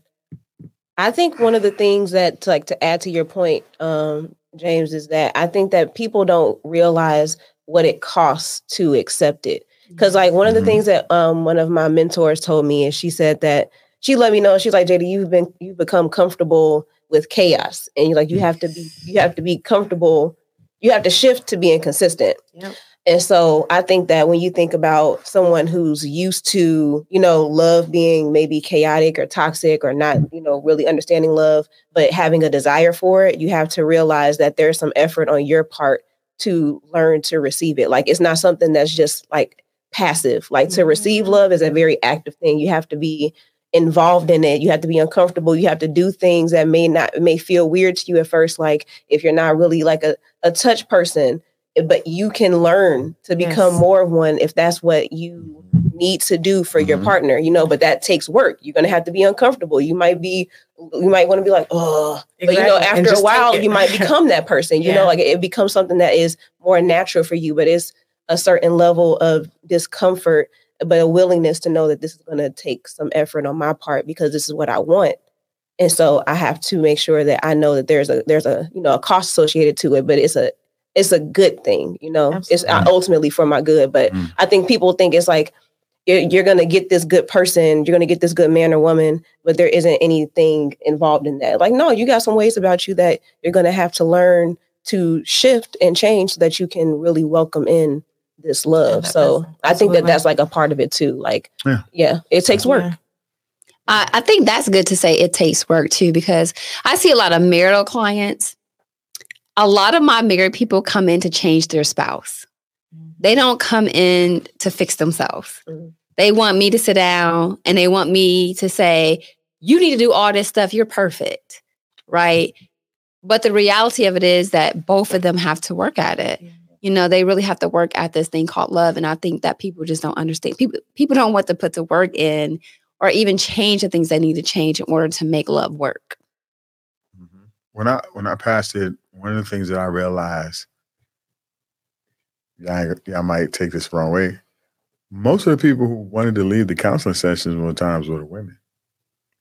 I think one of the things that like to add to your point, um, James, is that I think that people don't realize what it costs to accept it. Cause like one of the Mhm. things that um one of my mentors told me is she said that she let me know, she's like, JD, you've been you've become comfortable with chaos. And you like you have to be *sighs* you have to be comfortable, you have to shift to being consistent. Yep. And so I think that when you think about someone who's used to, you know, love being maybe chaotic or toxic or not, you know, really understanding love, but having a desire for it, you have to realize that there's some effort on your part to learn to receive it. Like it's not something that's just like passive. Like to receive Mhm. love is a very active thing. You have to be involved in it. You have to be uncomfortable. You have to do things that may not may feel weird to you at first. Like if you're not really like a, a touch person, eh, but you can learn to become Yes. more of one if that's what you need to do for your Mhm. partner, you know, but that takes work. You're gonna have to be uncomfortable. You might be you might want to be like, oh, but you know, after a while, you might *laughs* become that person. You know, like it becomes something that is more natural for you, but it's a certain level of discomfort, but a willingness to know that this is going to take some effort on my part because this is what I want. And so I have to make sure that I know that there's a there's a you know a cost associated to it, but it's a it's a good thing, you know. It's uh, ultimately for my good, but Mm. I think people think it's like you're, you're going to get this good person, you're going to get this good man or woman, but there isn't anything involved in that. Like, no, you got some ways about you that you're going to have to learn to shift and change so that you can really welcome in this love. that- so that's- I think that that's like a part of it too. Like, Yeah. yeah, it takes work. Yeah. I, I think that's good to say it takes work too, because I see a lot of marital clients. A lot of my married people come in to change their spouse. They don't come in to fix themselves. Mhm. They want me to sit down and they want me to say, you need to do all this stuff. You're perfect. Right. But the reality of it is that both of them have to work at it. You know, they really have to work at this thing called love. And I think that people just don't understand. People people don't want to put the work in or even change the things they need to change in order to make love work. When I when I passed it, one of the things that I realized, yeah, I, yeah, I might take this the wrong way. Most of the people who wanted to leave the counseling sessions more times were the women.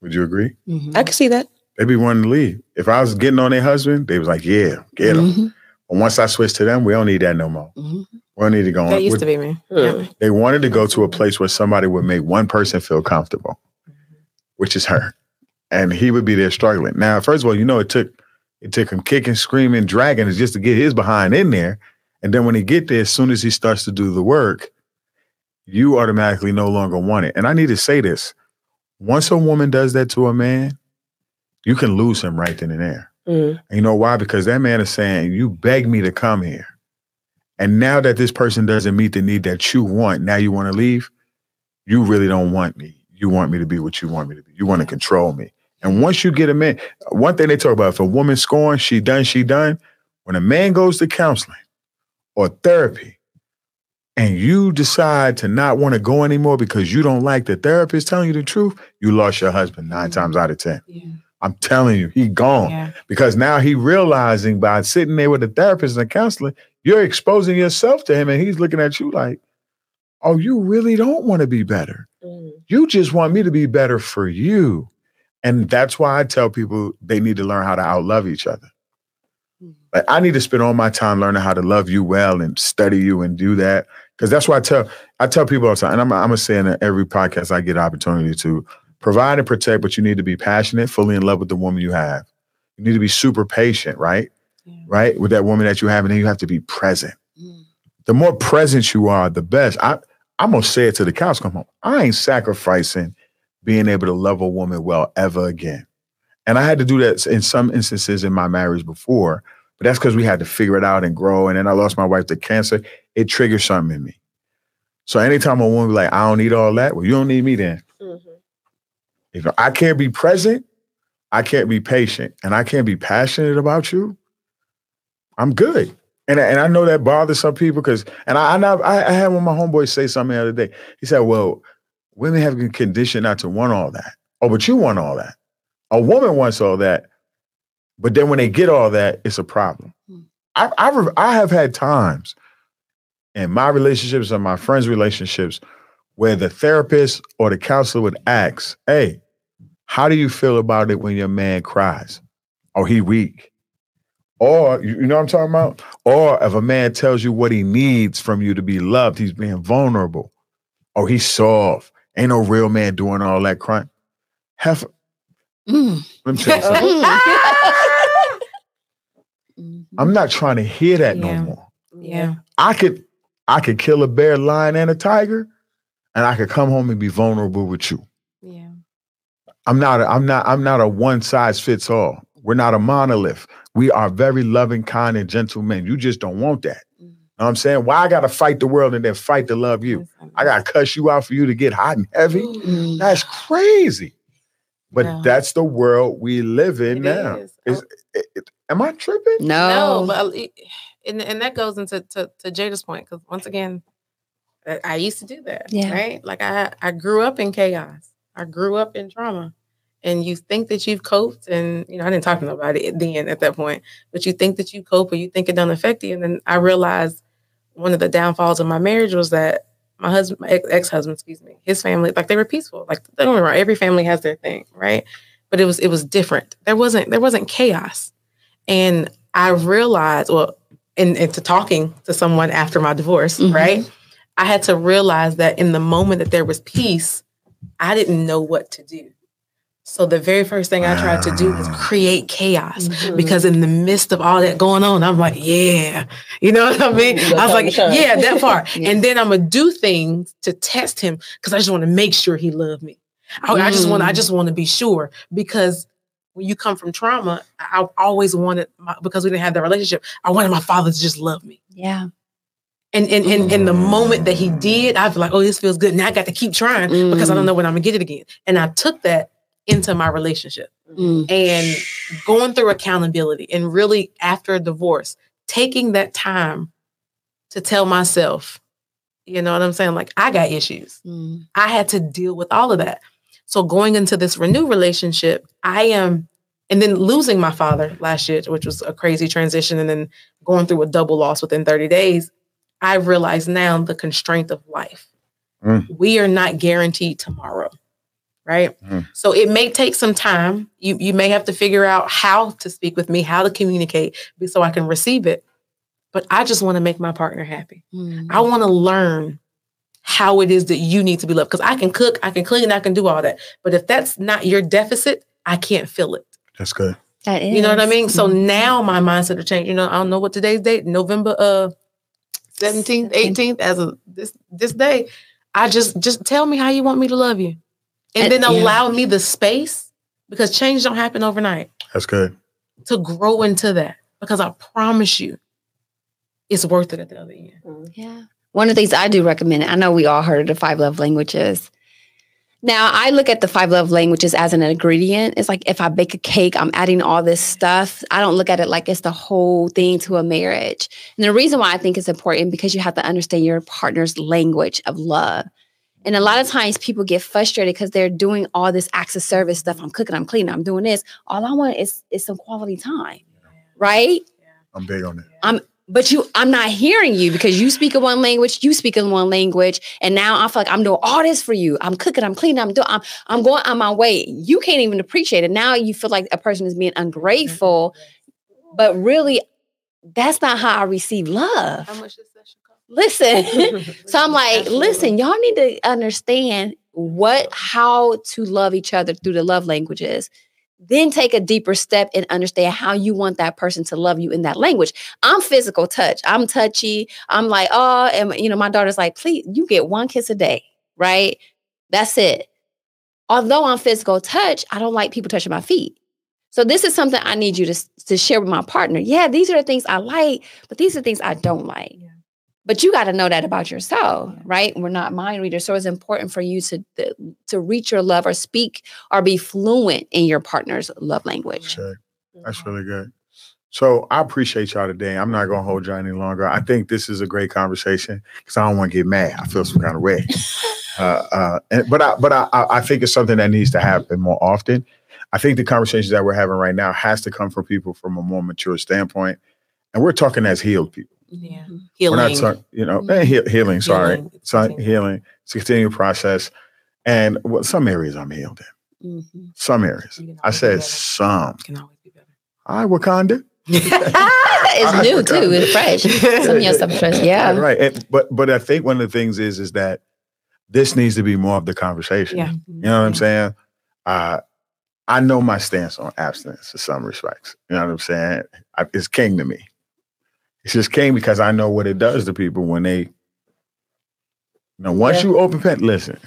Would you agree? Mm-hmm. I can see that. They'd be wanting to leave. If I was getting on their husband, they was like, "Yeah, get him." Mhm, But once I switched to them, we don't need that no more. mhm. We don't need to go on. That used with- to be me. Yeah. They wanted to go to a place where somebody would make one person feel comfortable, which is her, and he would be there struggling. Now, first of all, you know it took it took him kicking, screaming, dragging just to get his behind in there, and then when he get there, as soon as he starts to do the work, you automatically no longer want it. And I need to say this: once a woman does that to a man, you can lose him right then and there. Mm. And you know why? Because that man is saying, You begged me to come here. And now that this person doesn't meet the need that you want, now you want to leave. You really don't want me. You want me to be what you want me to be. You want to control me. And once you get a man, one thing they talk about if a woman scorns, she done, she done. When a man goes to counseling or therapy, and you decide to not want to go anymore because you don't like the therapist telling you the truth, you lost your husband 9 times out of 10. I'm telling you, he gone Yeah. because now he realizing by sitting there with a therapist and a counselor, you're exposing yourself to him, and he's looking at you like, "Oh, you really don't want to be better. Mm. You just want me to be better for you." And that's why I tell people they need to learn how to outlove each other. Like I need to spend all my time learning how to love you well and study you and do that because that's why I tell I tell people all the time, and I'm I'm gonna say in every podcast I get opportunity to provide and protect, but you need to be passionate, fully in love with the woman you have. You need to be super patient, right? Yeah. Right? With that woman that you have, and then you have to be present. Mm. The more present you are, the best. I I'm gonna say it to the cows come home. I ain't sacrificing being able to love a woman well ever again. And I had to do that in some instances in my marriage before, but that's because we had to figure it out and grow. And then I lost my wife to cancer. It triggered something in me. So anytime a woman be like, I don't need all that, well, you don't need me then. Mhm. If I can't be present, I can't be patient, and I can't be passionate about you, I'm good. And, I- and I know that bothers some people because, and I, I I had one of my homeboys say something the other day. He said, Well, women have been conditioned not to want all that. Oh, but you want all that. A woman wants all that. But then when they get all that, it's a problem. Hmm. I, I, re- I have had times in my relationships and my friends' relationships where the therapist or the counselor would ask, Hey, how do you feel about it when your man cries? Oh, he weak. Or you you know what I'm talking about? Or if a man tells you what he needs from you to be loved, he's being vulnerable. Oh, he's soft. Ain't no real man doing all that crying. Have Mm. let me tell you *laughs* something. Mhm. I'm not trying to hear that Yeah. no more. Yeah. I could I could kill a bear, lion, and a tiger, and I could come home and be vulnerable with you. Yeah. I'm not a, I'm not I'm not a one size fits all. We're not a monolith. We are very loving, kind, and gentle men. You just don't want that. Mhm. Know what I'm saying? Why I gotta fight the world and then fight to love you? I gotta cuss you out for you to get hot and heavy. Mm. That's crazy. But No. that's the world we live in It now. is. Is- it- it- am I tripping? No. No, but uh, I- and and that goes into to, to Jada's point because once again, I- I used to do that. Yeah. Right. Like I I grew up in chaos. I grew up in trauma. And you think that you've coped, and you know, I didn't talk to nobody then at that point, but you think that you cope or you think it doesn't affect you. And then I realized one of the downfalls of my marriage was that my husband, my ex husband, excuse me, his family, like they were peaceful. Like don't get me wrong, every family has their thing, right? But it was it was different. There wasn't there wasn't chaos. And I realized, well, in into talking to someone after my divorce, Mhm. right? I had to realize that in the moment that there was peace, I didn't know what to do. So the very first thing I tried to do was create chaos Mhm. because in the midst of all that going on, I'm like, yeah, you know what I mean? I was like, yeah, that part. *laughs* Yeah. And then I'm gonna do things to test him because I just want to make sure he loved me. I, I just want, I Mm. just want to be sure because when you come from trauma, I I always wanted my, because we didn't have that relationship. I wanted my father to just love me. Yeah. And and and in the moment that he did, I was like, oh, this feels good. Now I got to keep trying because I don't Mm. know when I'm gonna get it again. And I took that into my relationship Mm. and going through accountability and really after a divorce, taking that time to tell myself, you know what I'm saying? Like, I got issues. Mm. I had to deal with all of that. So going into this renewed relationship, I am, and then losing my father last year, which was a crazy transition, and then going through a double loss within 30 days, I realize now the constraint of life. Mm. We are not guaranteed tomorrow, right? Mm. So it may take some time. You you may have to figure out how to speak with me, how to communicate, so I can receive it. But I just want to make my partner happy. Mm. I want to learn how it is that you need to be loved. Because I can cook, I can clean, I can do all that. But if that's not your deficit, I can't fill it. That's good. That is. You know what I mean? So Mhm. now my mindset will change. You know, I don't know what today's date, November uh 17th, 18th, as of this this day. I just just tell me how you want me to love you. And And- then yeah. allow me the space because change don't happen overnight That's good. to grow into that. Because I promise you, it's worth it at the other end. Yeah. One of the things I do recommend, I know we all heard of the five love languages. Now, I look at the five love languages as an ingredient. It's like if I bake a cake, I'm adding all this stuff. I don't look at it like it's the whole thing to a marriage. And the reason why I think it's important because you have to understand your partner's language of love. And a lot of times people get frustrated because they're doing all this acts of service stuff. I'm cooking, I'm cleaning, I'm doing this. All I want is, is some quality time. Right? I'm big on that. But you i'm not hearing you because you speak in one language you speak in one language and now i feel like i'm doing all this for you. I'm cooking i'm cleaning i'm doing i'm, I'm going on my way. You can't even appreciate it. Now you feel like a person is being ungrateful but really that's not how i receive love. How much session cost? listen *laughs* so i'm *laughs* like listen y'all need to understand what how to love each other through the love languages then take a deeper step and understand how you want that person to love you in that language. I'm physical touch. I'm touchy. I'm like, oh, and you know, my daughter's like, please, you get one kiss a day, right? That's it. Although I'm physical touch, I don't like people touching my feet. So this is something I need you to, to share with my partner. Yeah, these are the things I like, but these are the things I don't like. Yeah. But you got to know that about yourself, right? We're not mind readers, so it's important for you to to reach your love or speak or be fluent in your partner's love language. Sure. That's really good. So I appreciate y'all today. I'm not gonna hold y'all any longer. I think this is a great conversation because I don't want to get mad. I feel some kind of way. *laughs* Uh, uh, and, but I, but I, I I think it's something that needs to happen more often. I think the conversations that we're having right now has to come from people from a more mature standpoint, and we're talking as healed people. Yeah. We're not talking, you know, eh, heal, healing. Sorry, Healing. It's so healing. It's a continuing process, and well, some areas I'm healed in. Mhm. Some areas. I always be said better. some. Can always be better. Hi, Wakanda. *laughs* it's *laughs* new too. It's fresh. *laughs* Some of some fresh. Yeah. right. And, but but I think one of the things is is that this needs to be more of the conversation. Yeah. You know what I'm saying? Uh, I know my stance on abstinence in some respects. You know what I'm saying? I, it's king to me. It's just came because I know what it does to people when they. Know, once Yeah. you open pen, listen.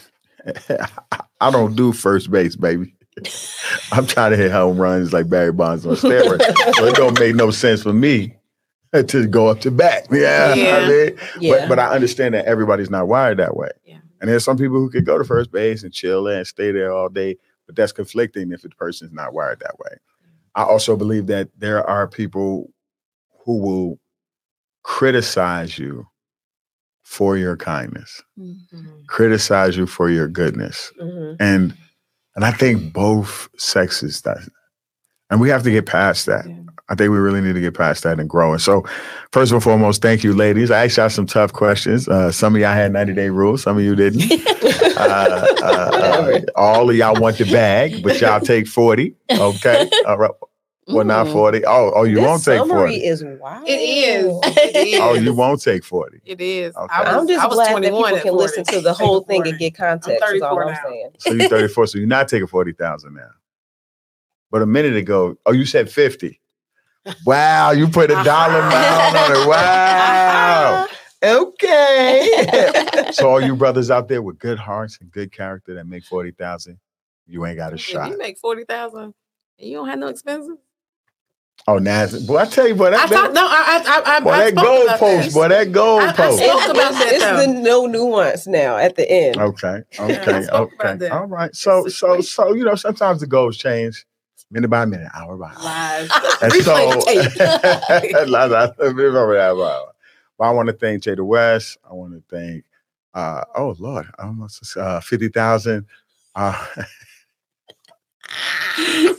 *laughs* I don't do first base, baby. *laughs* I'm trying to hit home runs like Barry Bonds on steroids. so it don't make no sense for me *laughs* to go up to bat. Yeah, Yeah. I mean, Yeah. but, but I understand that everybody's not wired that way. Yeah. And there's some people who could go to first base and chill and stay there all day, but that's conflicting if the person's not wired that way. I also believe that there are people who will criticize you for your kindness, Mhm. criticize you for your goodness. Mhm. And and I think both sexes that and we have to get past that. Yeah. I think we really need to get past that and grow. And so, first and foremost, thank you, ladies. I asked y'all some tough questions. Uh, some of y'all had 90 day rules, some of you didn't. *laughs* Uh, uh, uh, all of y'all want the bag, but y'all take 40. Okay. *laughs* All right. Well, not. 40. Oh, oh, you This won't take summary 40. is wild. It is. It is. *laughs* Oh, you won't take 40. It is. Okay. I was, I'm just I was glad that 21 people can 40. listen to the *laughs* whole thing and get context. Is all 34 I'm now. saying. So you're 34. so you're not taking 40,000 now. But a minute ago, oh, you said 50. Wow, you put a uh-huh. dollar amount on it. Wow. Uh-huh. Okay. *laughs* so all you brothers out there with good hearts and good character that make 40,000, you ain't got a If shot. you make 40000 and you don't have no expenses. Oh, Naz, boy, I tell you, boy, I that, talked, no, I, I, I, boy, I that spoke gold about post, this. boy, that gold I- I post. spoke about it's that, it's though. the no nuance now at the end. Okay, Yeah, *laughs* I okay, about okay. that. All right. So, so, Situation. so, you know, sometimes the goals change minute by minute, hour by hour. Lies. And so, tape. *laughs* Lies, I- remember that, wow. Well, I want to thank Jada West. I want to thank, uh, oh Lord, almost uh, fifty thousand. Uh, *laughs*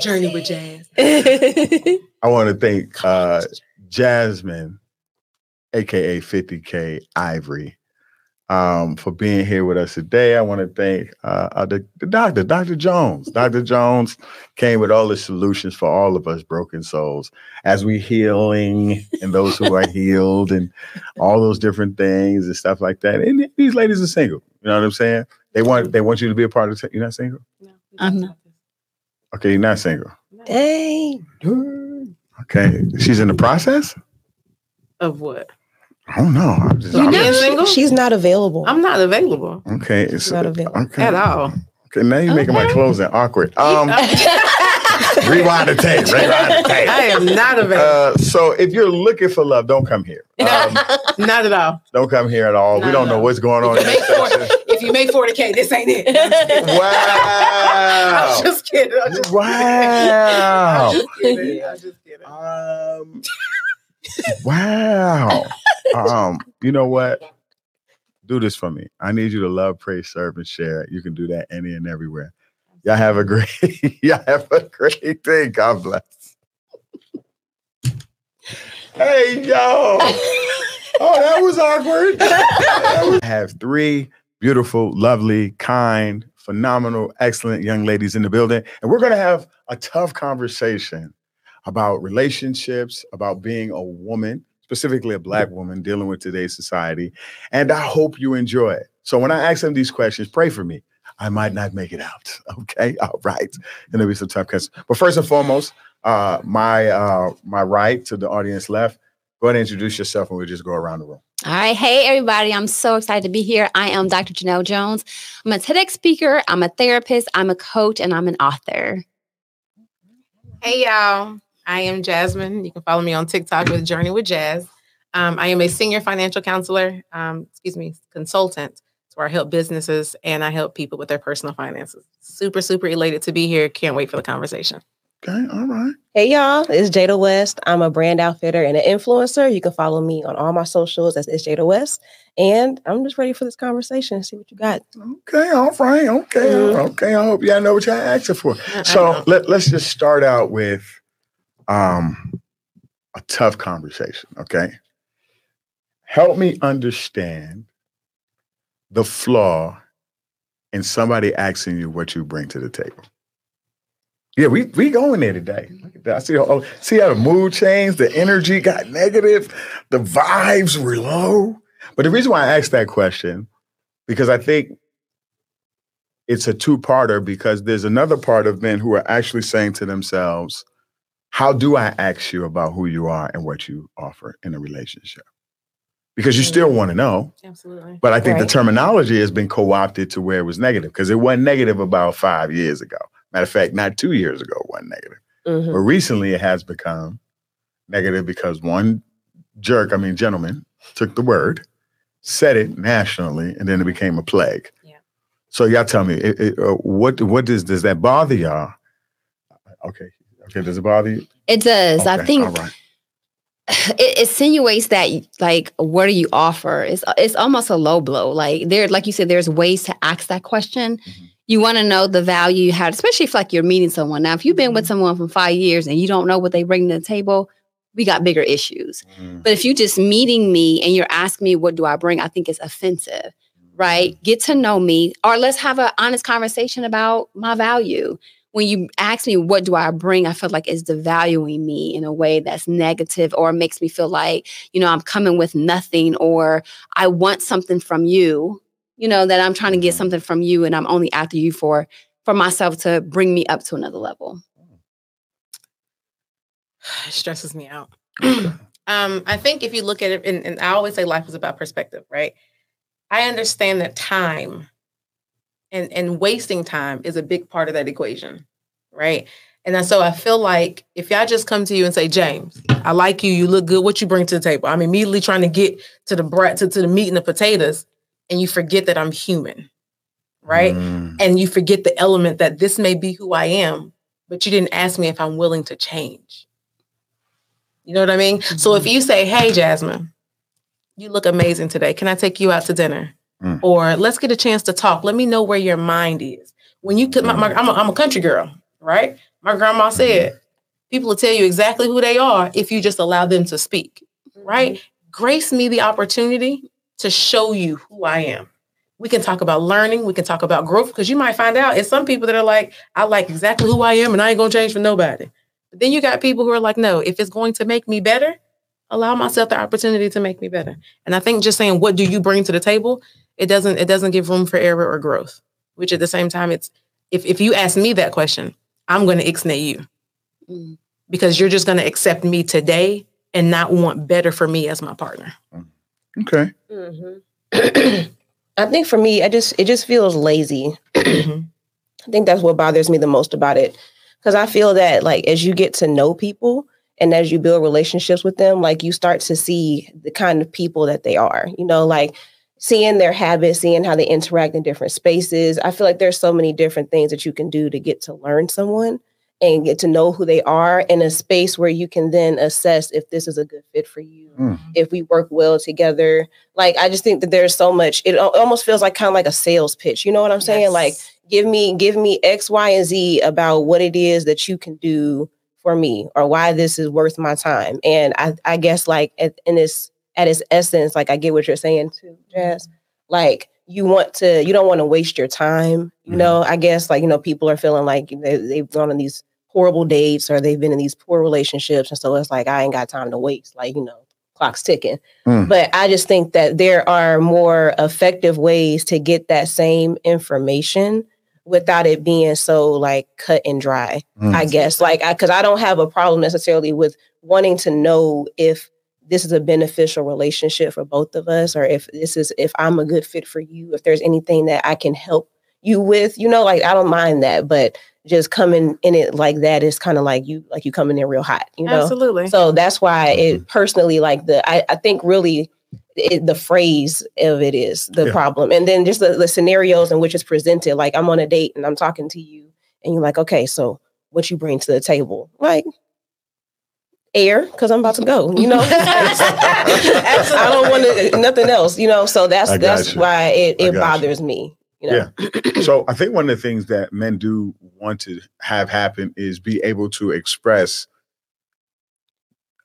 Journey with Jazz. *laughs* I want to thank uh, Jasmine, aka 50K Ivory, um, for being here with us today. I want to thank uh, uh, the, the doctor, Dr. Jones. Dr. Jones came with all the solutions for all of us broken souls as we healing and those who are healed and all those different things and stuff like that. And these ladies are single. You know what I'm saying? They want they want you to be a part of. The, you're not single. No, I'm not. About this. Okay, you're not single. No. Dang. Okay, she's in the process. Of what? I don't know. I'm just, You I'm know- just- single? She's not available. I'm not available Okay, it's not available. Okay. at all. Okay, now you're making my Okay. closing awkward. Um, *laughs* rewind the tape. Rewind the tape. I am not available. Uh, so if you're looking for love, don't come here. *laughs* Um, not at all. don't come here at all. we don't know no. what's going on. If you, make 40, if you make 40K, this ain't it. I'm just. Wow. *laughs* I'm just kidding. I'm just Wow. I'm just kidding. *laughs* I'm just kidding. Um, wow. Um, you know what? Do this for me. I need you to love, praise, serve, and share. You can do that any and everywhere. Y'all have a great, *laughs* y'all have a great day. God bless. Hey, yo. Oh, that was awkward. *laughs* I have three beautiful, lovely, kind, phenomenal, excellent young ladies in the building. And we're going to have a tough conversation about relationships, about being a woman, specifically a black woman dealing with today's society. And I hope you enjoy it. So when I ask them these questions, pray for me. I might not make it out. *laughs* Okay, all right, and there'll be some tough cuts. But first and foremost, uh, my uh, my right to the audience left. Go ahead and introduce yourself, and we'll just go around the room. All right. Hey, everybody. I'm so excited to be here. I am Dr. Janelle Jones. I'm a TEDx speaker, I'm a therapist, I'm a coach, and I'm an author. Hey, y'all. I am Jasmine. You can follow me on TikTok with Journey with Jazz. Um, I am a senior financial counselor, um, excuse me, consultant. So I help businesses and I help people with their personal finances. Super, super elated to be here. Can't wait for the conversation. Okay, all right. Hey y'all, it's Jada West. I'm a brand outfitter and an influencer. You can follow me on all my socials as it's Jada West. And I'm just ready for this conversation. See what you got. Okay, all right. Okay, Mhm. okay. I hope y'all know what y'all asking for. *laughs* So let, let's just start out with um, a tough conversation. Okay, help me understand the flaw in somebody asking you what you bring to the table. Yeah, we we going there today. I see all, see how the mood changed, the energy got negative, the vibes were low. But the reason why I asked that question, because I think it's a two-parter because there's another part of men who are actually saying to themselves, how do I ask you about who you are and what you offer in a relationship? Because you still want to know. Absolutely. But I think the terminology has been co-opted to where it was negative because it wasn't negative about five years ago. Matter of fact, not two years ago it wasn't negative. Mhm. But recently it has become negative because one jerk, I mean gentleman, took the word, said it nationally, and then it became a plague. Yeah. So y'all tell me, it, it, uh, what what does does that bother y'all? Okay, okay, does it bother you? It does. I think all right. *sighs* it insinuates that like what do you offer? It's it's almost a low blow. Like there like you said there's ways to ask that question. Mhm. you want to know the value you have especially if like you're meeting someone. Now if you've been with Mm-hmm. someone for five years and you don't know what they bring to the table we got bigger issues. Mm, but if you just meeting me and you're asking me what do i bring? I think it's offensive right? Get to know me or let's have an honest conversation about my value when you ask me what do I bring, I feel like it's devaluing me in a way that's negative or makes me feel like, you know, I'm coming with nothing or I want something from you, you know, that I'm trying to get Mhm. something from you and I'm only after you for for myself to bring me up to another level. It stresses me out. *clears throat* Um, I think if you look at it, and, and I always say life is about perspective, right? I understand that time and and wasting time is a big part of that equation, right? And so I feel like if y'all just come to you and say, James, I like you, you look good, what you bring to the table? I'm immediately trying to get to the brat to, to the meat and the potatoes, and you forget that I'm human, right? Mm, And you forget the element that this may be who I am, but you didn't ask me if I'm willing to change. You know what I mean? So if you say, "Hey, Jasmine, you look amazing today. Can I take you out to dinner?" Mm. Or let's get a chance to talk. Let me know where your mind is. When you, my, my, I'm, a, I'm a country girl, right? My grandma said, "People will tell you exactly who they are if you just allow them to speak." Right? Grace me the opportunity to show you who I am. We can talk about learning. We can talk about growth because you might find out it's some people that are like, I like exactly who I am and I ain't gonna change for nobody. But then you got people who are like, no, if it's going to make me better, allow myself the opportunity to make me better. And I think just saying, what do you bring to the table? It doesn't, it doesn't give room for error or growth, which at the same time, it's if, if you ask me that question, I'm going to ixnay you Mm. because you're just going to accept me today and not want better for me as my partner. okay. Mhm. *clears throat* I think for me, I just it just feels lazy. *clears throat* Mhm. I think that's what bothers me the most about it. Because I feel that like as you get to know people and as you build relationships with them, like you start to see the kind of people that they are, you know, like seeing their habits, seeing how they interact in different spaces. I feel like there's so many different things that you can do to get to learn someone and get to know who they are in a space where you can then assess if this is a good fit for you, Mm. if we work well together. Like I just think that there's so much it almost feels like kind of like a sales pitch. You know what I'm saying? Like give me give me x y and z about what it is that you can do for me or why this is worth my time and i i guess like at, in this at its essence like i get what you're saying too jazz like you want to you don't want to waste your time you Mhm. know i guess like you know people are feeling like they, they've gone on these horrible dates or they've been in these poor relationships and so it's like i ain't got time to waste like you know clock's ticking. Mm. But I just think that there are more effective ways to get that same information without it being so like cut and dry. Mm. I guess like I because I don't have a problem necessarily with wanting to know if this is a beneficial relationship for both of us or if this is if I'm a good fit for you, if there's anything that I can help you with, you know, like I don't mind that, but just coming in it like that is kind of like you like you coming in real hot, you know. Absolutely. So that's why it personally like the I, I think really it, the phrase of it is the Yeah. problem, and then just the, the scenarios in which it's presented. Like I'm on a date and I'm talking to you, and you're like, okay, so what you bring to the table? Like air, because I'm about to go. You know, *laughs* I don't want to nothing else. You know, so that's that's gotcha. why it, it gotcha. bothers me. You know? Yeah. so I think one of the things that men do want to have happen is be able to express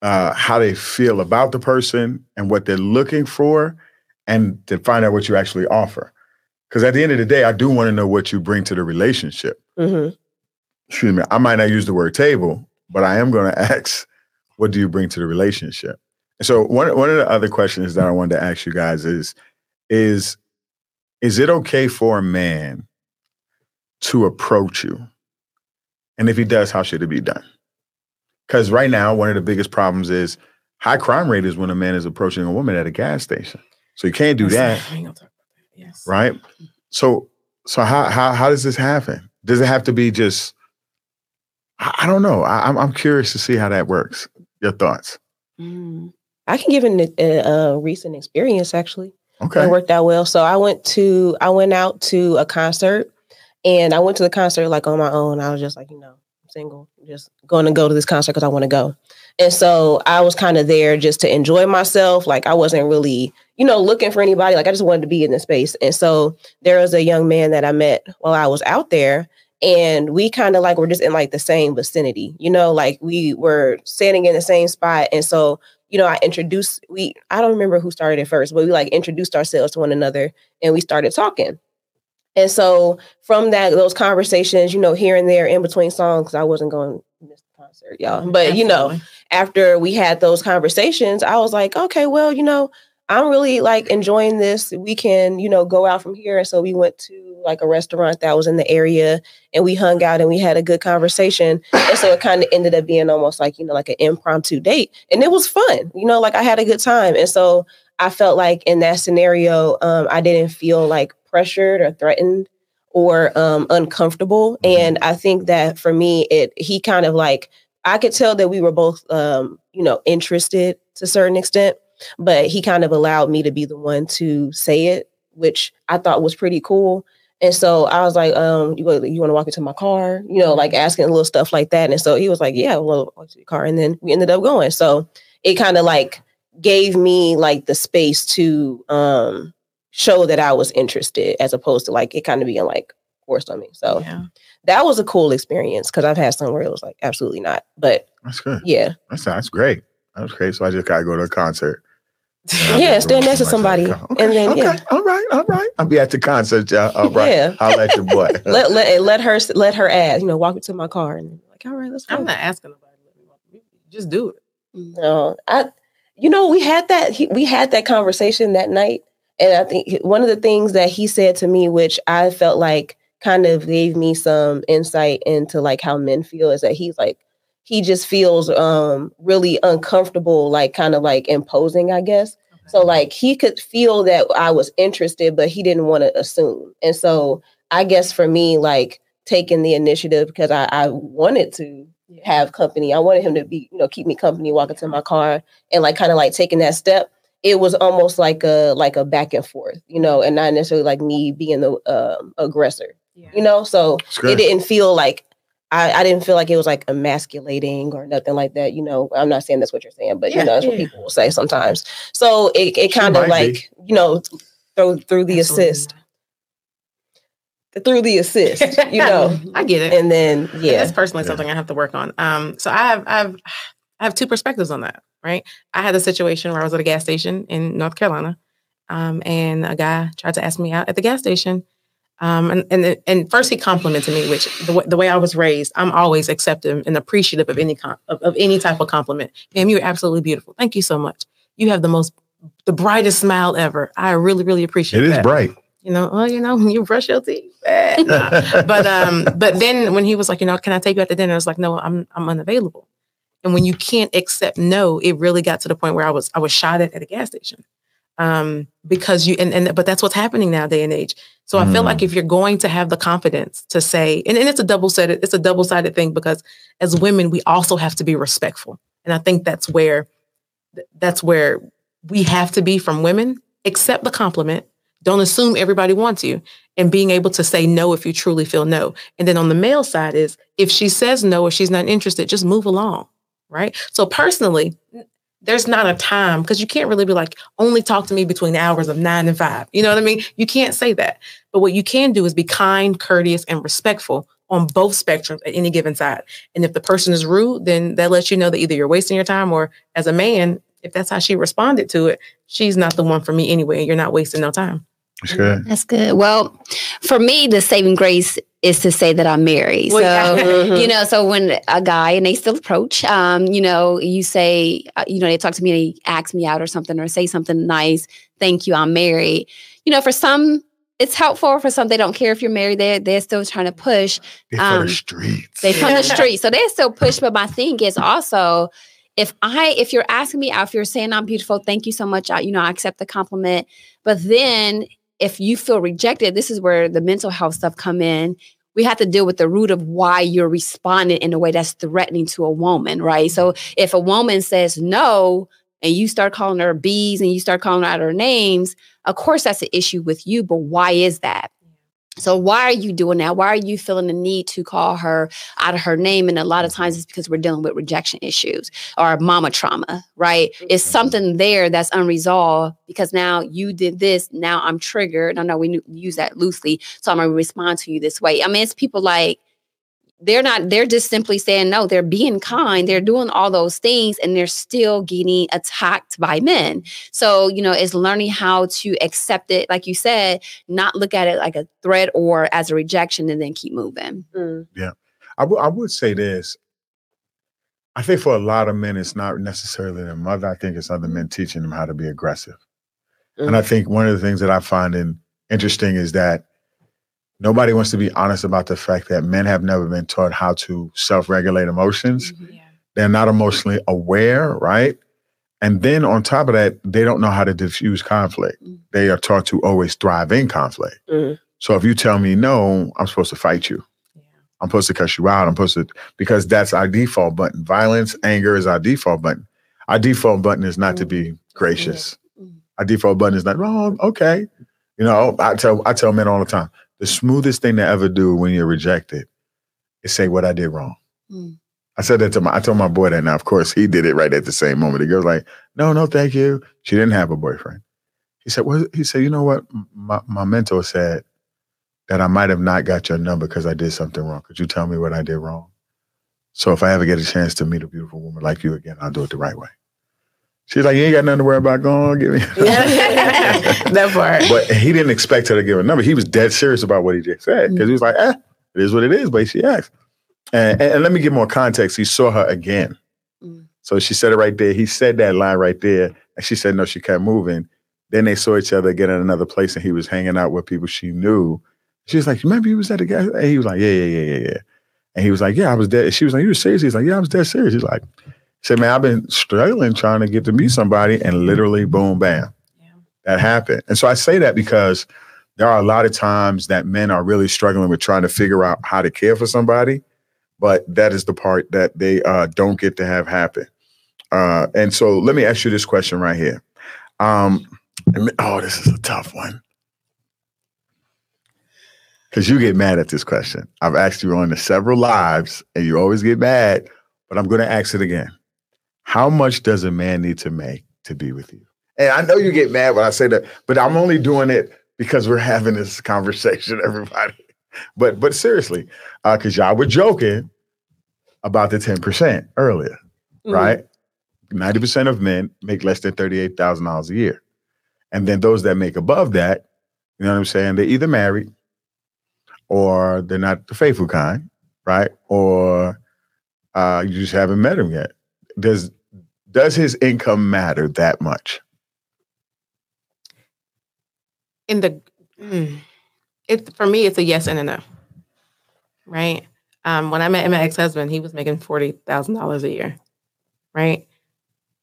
uh, how they feel about the person and what they're looking for, and to find out what you actually offer. Because at the end of the day, I do want to know what you bring to the relationship. Mhm. Excuse me. I might not use the word table, but I am going *laughs* to ask, what do you bring to the relationship? And so one one of the other questions that I wanted to ask you guys is, is is it okay for a man to approach you? And if he does, how should it be done? Because right now, one of the biggest problems is high crime rate is when a man is approaching a woman at a gas station. So you can't do that, We ain't gonna talk about that. Yes. right? So so how how how does this happen? Does it have to be just? I, I don't know. I, I'm I'm curious to see how that works. Your thoughts? Mm. I can give an, a, a recent experience actually. Okay. It worked out well. So I went to I went out to a concert and I went to the concert like on my own. I was just like, you know, single, just going to go to this concert because I want to go. And so I was kind of there just to enjoy myself. Like I wasn't really, you know, looking for anybody. Like I just wanted to be in this space. And so there was a young man that I met while I was out there. And we kind of like were just in like the same vicinity, you know, like we were standing in the same spot. And so you know, I introduced we I don't remember who started it first, but we like introduced ourselves to one another and we started talking. And so from that, those conversations, you know, here and there in between songs, I wasn't going to miss the concert, y'all. But you know, after we had those conversations, I was like, okay, well, you know, I'm really like enjoying this. We can, you know, go out from here. And so we went to like a restaurant that was in the area and we hung out and we had a good conversation. And so it kind of ended up being almost like, you know, like an impromptu date. And it was fun, you know, like I had a good time. And so I felt like in that scenario, um, I didn't feel like pressured or threatened or um, uncomfortable. Mhm. And I think that for me, it he kind of like I could tell that we were both, um, you know, interested to a certain extent, but he kind of allowed me to be the one to say it, which I thought was pretty cool. And so I was like, um, you, you want to walk into my car? You know, like asking little stuff like that. And so he was like, yeah, well, walk to your car. And then we ended up going. So it kind of like gave me like the space to um show that I was interested as opposed to like it kind of being like forced on me. So yeah. that was a cool experience because I've had some where it was like absolutely not. But That's good. yeah. That's that's great. That's great. So I just gotta go to a concert. *laughs* Yeah, stand next to somebody, Okay, and then, okay, yeah. all right, all right. I'll be at the concert, y'all. All right. Yeah. I'll let your boy. *laughs* Let let let her let her ask, you know, walk me to my car and like, all right, let's go. I'm not asking nobody. to let me walk. You Just do it. No, I, you know, we had that he, we had that conversation that night, and I think one of the things that he said to me, which I felt like kind of gave me some insight into like how men feel, is that he's like he just feels um really uncomfortable, like kind of like imposing, I guess. So like he could feel that I was interested, but he didn't want to assume. And so I guess for me, like taking the initiative because I, I wanted to have company. I wanted him to be, you know, keep me company, walking to my car and like kind of like taking that step. It was almost like a like a back and forth, you know, and not necessarily like me being the um, aggressor, Yeah. you know. So it didn't feel like I, I didn't feel like it was like emasculating or nothing like that. You know, I'm not saying that's what you're saying, but Yeah, you know, that's what people will say sometimes. So it, it kind of might be. like, you know, through through the Absolutely assist, through the assist, you *laughs* know. I get it. and then yeah. That's personally Yeah. something I have to work on. Um, so I have I have I have two perspectives on that, right? I had a situation where I was at a gas station in North Carolina, um, and a guy tried to ask me out at the gas station. Um, and and and first he complimented me, which the, way- the way I was raised, I'm always accepting and appreciative of any com- of, of any type of compliment. Ma'am, you're absolutely beautiful. Thank you so much. you have the most, the brightest smile ever. I really, really appreciate It is bright. You know, well, you know, *laughs* when you brush your teeth. eh, *laughs* but um, but then when he was like, you know, can I take you out to dinner? I was like, no, I'm I'm unavailable. And when you can't accept no, it really got to the point where I was I was shot at at a gas station. Um, because you and, and but that's what's happening now day and age. So I feel Mm. like if you're going to have the confidence to say, and, and it's a double sided, it's a double sided thing because as women, we also have to be respectful. And I think that's where that's where we have to be from women. Accept the compliment. Don't assume everybody wants you. And being able to say no if you truly feel no. And then on the male side is if she says no or she's not interested, just move along. Right. So personally, there's not a time because you can't really be like, only talk to me between the hours of nine and five. You know what I mean? You can't say that. But what you can do is be kind, courteous, and respectful on both spectrums at any given side. And if the person is rude, then that lets you know that either you're wasting your time or as a man, if that's how she responded to it, she's not the one for me anyway. And You're not wasting no time. It's good. That's good. Well, for me, the saving grace is to say that I'm married. Well, so, yeah. Mhm. *laughs* you know, so when a guy and they still approach, um, you know, you say, uh, you know, they talk to me and they ask me out or something or say something nice. Thank you, I'm married. You know, for some, it's helpful. For some, they don't care if you're married. They're they're still trying to push. They for Um, the streets. They from the *laughs* street, so they still push. But my thing is also, if I if you're asking me out, if you're saying I'm beautiful, thank you so much. I, you know, I accept the compliment. But then if you feel rejected, this is where the mental health stuff come in. We have to deal with the root of why you're responding in a way that's threatening to a woman, right? So if a woman says no and you start calling her bees and you start calling out her names, of course that's an issue with you. But why is that? So why are you doing that? Why are you feeling the need to call her out of her name? And a lot of times it's because we're dealing with rejection issues or mama trauma, right? It's mm-hmm. something there that's unresolved because now you did this. Now I'm triggered. I know we use that loosely. So I'm going to respond to you this way. I mean, it's people like, they're not, they're just simply saying no. They're being kind. They're doing all those things and they're still getting attacked by men. So, you know, it's learning how to accept it, like you said, not look at it like a threat or as a rejection and then keep moving. Mm. I would would say this. I think for a lot of men, it's not necessarily their mother. I think it's other men teaching them how to be aggressive. And I think one of the things that I find in, interesting is that nobody wants to be honest about the fact that men have never been taught how to self-regulate emotions. Yeah. They're not emotionally aware, right? And then on top of that, they don't know how to diffuse conflict. Mm. They are taught to always thrive in conflict. Mm. So if you tell me no, I'm supposed to fight you. Yeah. I'm supposed to cuss you out. I'm supposed to because that's our default button. Violence, anger is our default button. Our default button is not to be gracious. Mm. Our default button is like, oh, okay. You know, I tell I tell men all the time, the smoothest thing to ever do when you're rejected is say what I did wrong. Mm. I said that to my I told my boy that now. Of course, he did it right at the same moment. The girl's like, no, no, thank you. She didn't have a boyfriend. He said, well, he said, you know what? My my mentor said that I might have not got your number because I did something wrong. Could you tell me what I did wrong? So if I ever get a chance to meet a beautiful woman like you again, I'll do it the right way. She's like, you ain't got nothing to worry about. Go on, give me. *laughs* that part. *laughs* but he didn't expect her to give a number. He was dead serious about what he just said because he was like, eh, it is what it is. But she asked. And, and, and let me give more context. He saw her again. Mm. So she said it right there. He said that line right there. And she said, no, she kept moving. Then they saw each other again at another place and he was hanging out with people she knew. She was like, remember you was at the gas? And he was like, yeah, yeah, yeah, yeah, yeah. And he was like, yeah, I was dead. She was like, you were serious? He's like, yeah, I was dead serious. He's like, said, man, I've been struggling trying to get to meet somebody and literally boom, bam Yeah. that happened. And so I say that because there are a lot of times that men are really struggling with trying to figure out how to care for somebody, but that is the part that they uh, don't get to have happen. Uh, and so let me ask you this question right here. Um, oh, this is a tough one. Because you get mad at this question. I've asked you on the several lives and you always get mad, but I'm going to ask it again. How much does a man need to make to be with you? And I know you get mad when I say that, but I'm only doing it because we're having this *laughs* conversation, everybody. But but seriously, because y'all were joking about the 10% earlier, Mm. right? 90% of men make less than $38,000 a year. And then those that make above that, you know what I'm saying? They're either married or they're not the faithful kind, right? Or uh, you just haven't met them yet. Does does his income matter that much? in the mm, it for me it's a yes and a no right? Um when i met my ex-husband he was making $40000 a year right?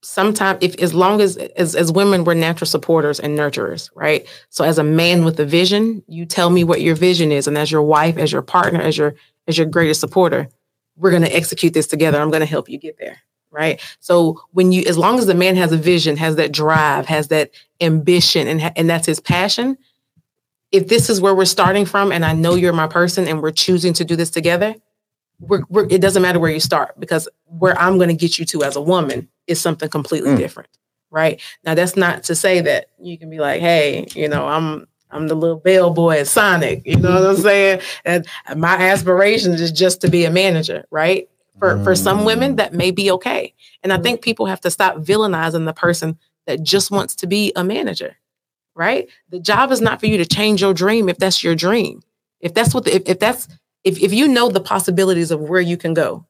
Sometimes if as long as, as as women we're natural supporters and nurturers right? So as a man with a vision you tell me what your vision is and as your wife as your partner as your as your greatest supporter we're going to execute this together. I'm going to help you get there right? So when you as long as the man has a vision has that drive has that ambition and and that's his passion if this is where we're starting from and i know you're my person and we're choosing to do this together we're, we're it doesn't matter where you start because where i'm going to get you to as a woman is something completely Mm. different right? Now that's not to say that you can be like hey you know i'm i'm the little bellboy at sonic you know what i'm saying? And my aspiration is just to be a manager right for for some women that may be okay. And i think people have to stop villainizing the person that just wants to be a manager right? The job is not for you to change your dream if that's your dream. If that's what the, if, if that's if, if you know the possibilities of where you can go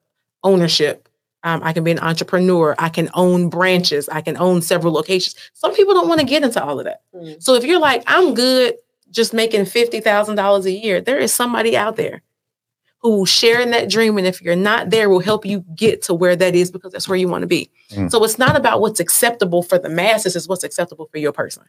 ownership um, i can be an entrepreneur i can own branches i can own several locations. Some people don't want to get into all of that. Mm. so if you're like i'm good just making $50000 a year there is somebody out there who will share in that dream and if you're not there will help you get to where that is because that's where you want to be. Mm. so it's not about what's acceptable for the masses it's what's acceptable for your person.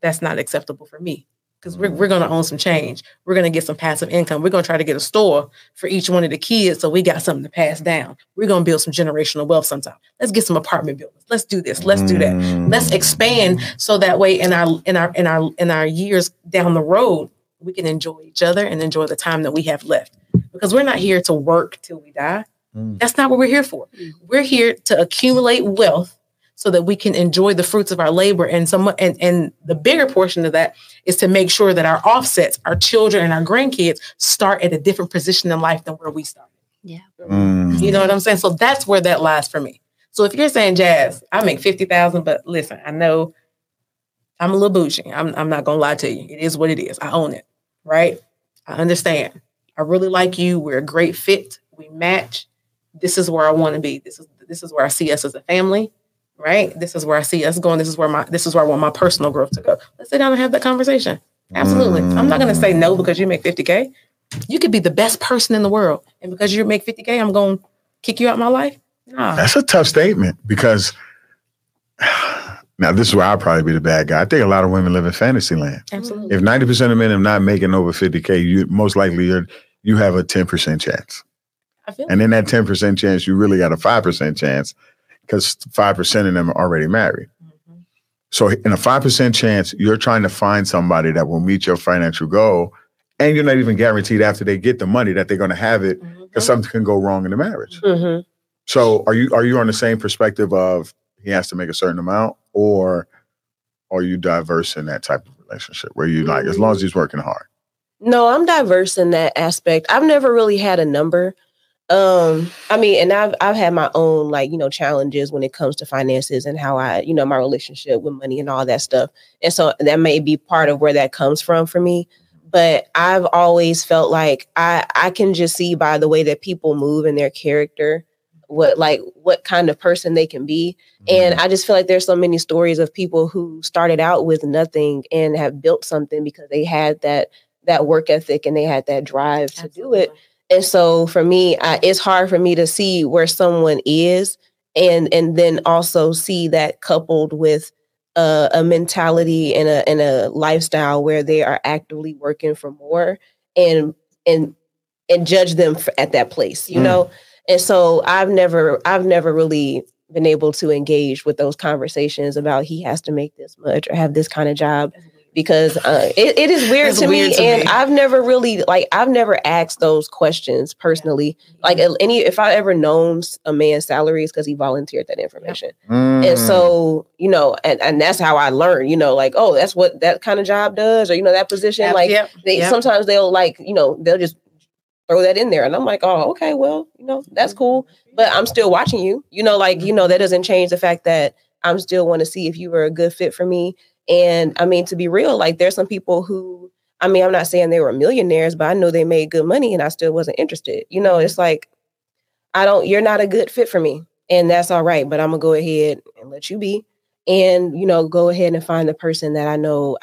That's not acceptable for me because we're, we're going to own some change. We're going to get some passive income. We're going to try to get a store for each one of the kids so we got something to pass down. We're going to build some generational wealth sometime. Let's get some apartment buildings. Let's do this. Let's do that. Mm. let's expand so that way in our in our in our in our years down the road we can enjoy each other and enjoy the time that we have left because we're not here to work till we die Mm. that's not what we're here for Mm. we're here to accumulate wealth so that we can enjoy the fruits of our labor and some and, and the bigger portion of that is to make sure that our offsets our children and our grandkids start at a different position in life than where we started Mm. you know what I'm saying? So that's where that lies for me. So if you're saying jazz, I make fifty thousand, but listen, I know I'm a little bougie. I'm I'm not gonna lie to you. It is what it is. I own it, right? I understand. I really like you. We're a great fit. We match. This is where I want to be. This is this is where I see us as a family, right? This is where I see us going. This is where my this is where I want my personal growth to go. Let's sit down and have that conversation. Absolutely. I'm not gonna say no because you make 50k. You could be the best person in the world, and because you make 50k, I'm going to kick you out my life. Nah. That's a tough statement because *sighs* now this is where I'll probably be the bad guy. I think a lot of women live in fantasy land. Absolutely. If 90% of men are not making over 50K, you most likely you're you have a 10% chance. And in that 10% chance, you really got a 5% chance because 5% of them are already married. Mhm. So in a 5% chance, you're trying to find somebody that will meet your financial goal. And you're not even guaranteed after they get the money that they're going to have it because something can go wrong in the marriage. Mhm. So are you are you on the same perspective of he has to make a certain amount or are you diverse in that type of relationship where you like as long as he's working hard? No, I'm diverse in that aspect. I've never really had a number. Um, I mean, and I've I've had my own like, you know, challenges when it comes to finances and how I, you know, my relationship with money and all that stuff. And so that may be part of where that comes from for me. But I've always felt like I I can just see by the way that people move and their character what like what kind of person they can be. And I just feel like there's so many stories of people who started out with nothing and have built something because they had that that work ethic and they had that drive to do it. And so for me, I, it's hard for me to see where someone is and and then also see that coupled with a, a mentality and a and a lifestyle where they are actively working for more and and and judge them f- at that place, you Mm. know. And so I've never I've never really been able to engage with those conversations about he has to make this much or have this kind of job because uh, it, it is weird to weird me to and me. i've never really like i've never asked those questions personally like any if i ever known a man's salaries because he volunteered that information Mm. and so you know and, and that's how i learned you know like oh that's what that kind of job does or you know that position Yep, like yep, they yep. sometimes they'll like you know they'll just throw that in there and i'm like oh okay well you know that's cool but i'm still watching you you know like you know that doesn't change the fact that i'm still want to see if you were a good fit for me and i mean to be real like there's some people who i mean i'm not saying they were millionaires but i know they made good money and i still wasn't interested you know it's like i don't you're not a good fit for me and that's all right. But I'm gonna go ahead and let you be, and you know, go ahead and find the person that I know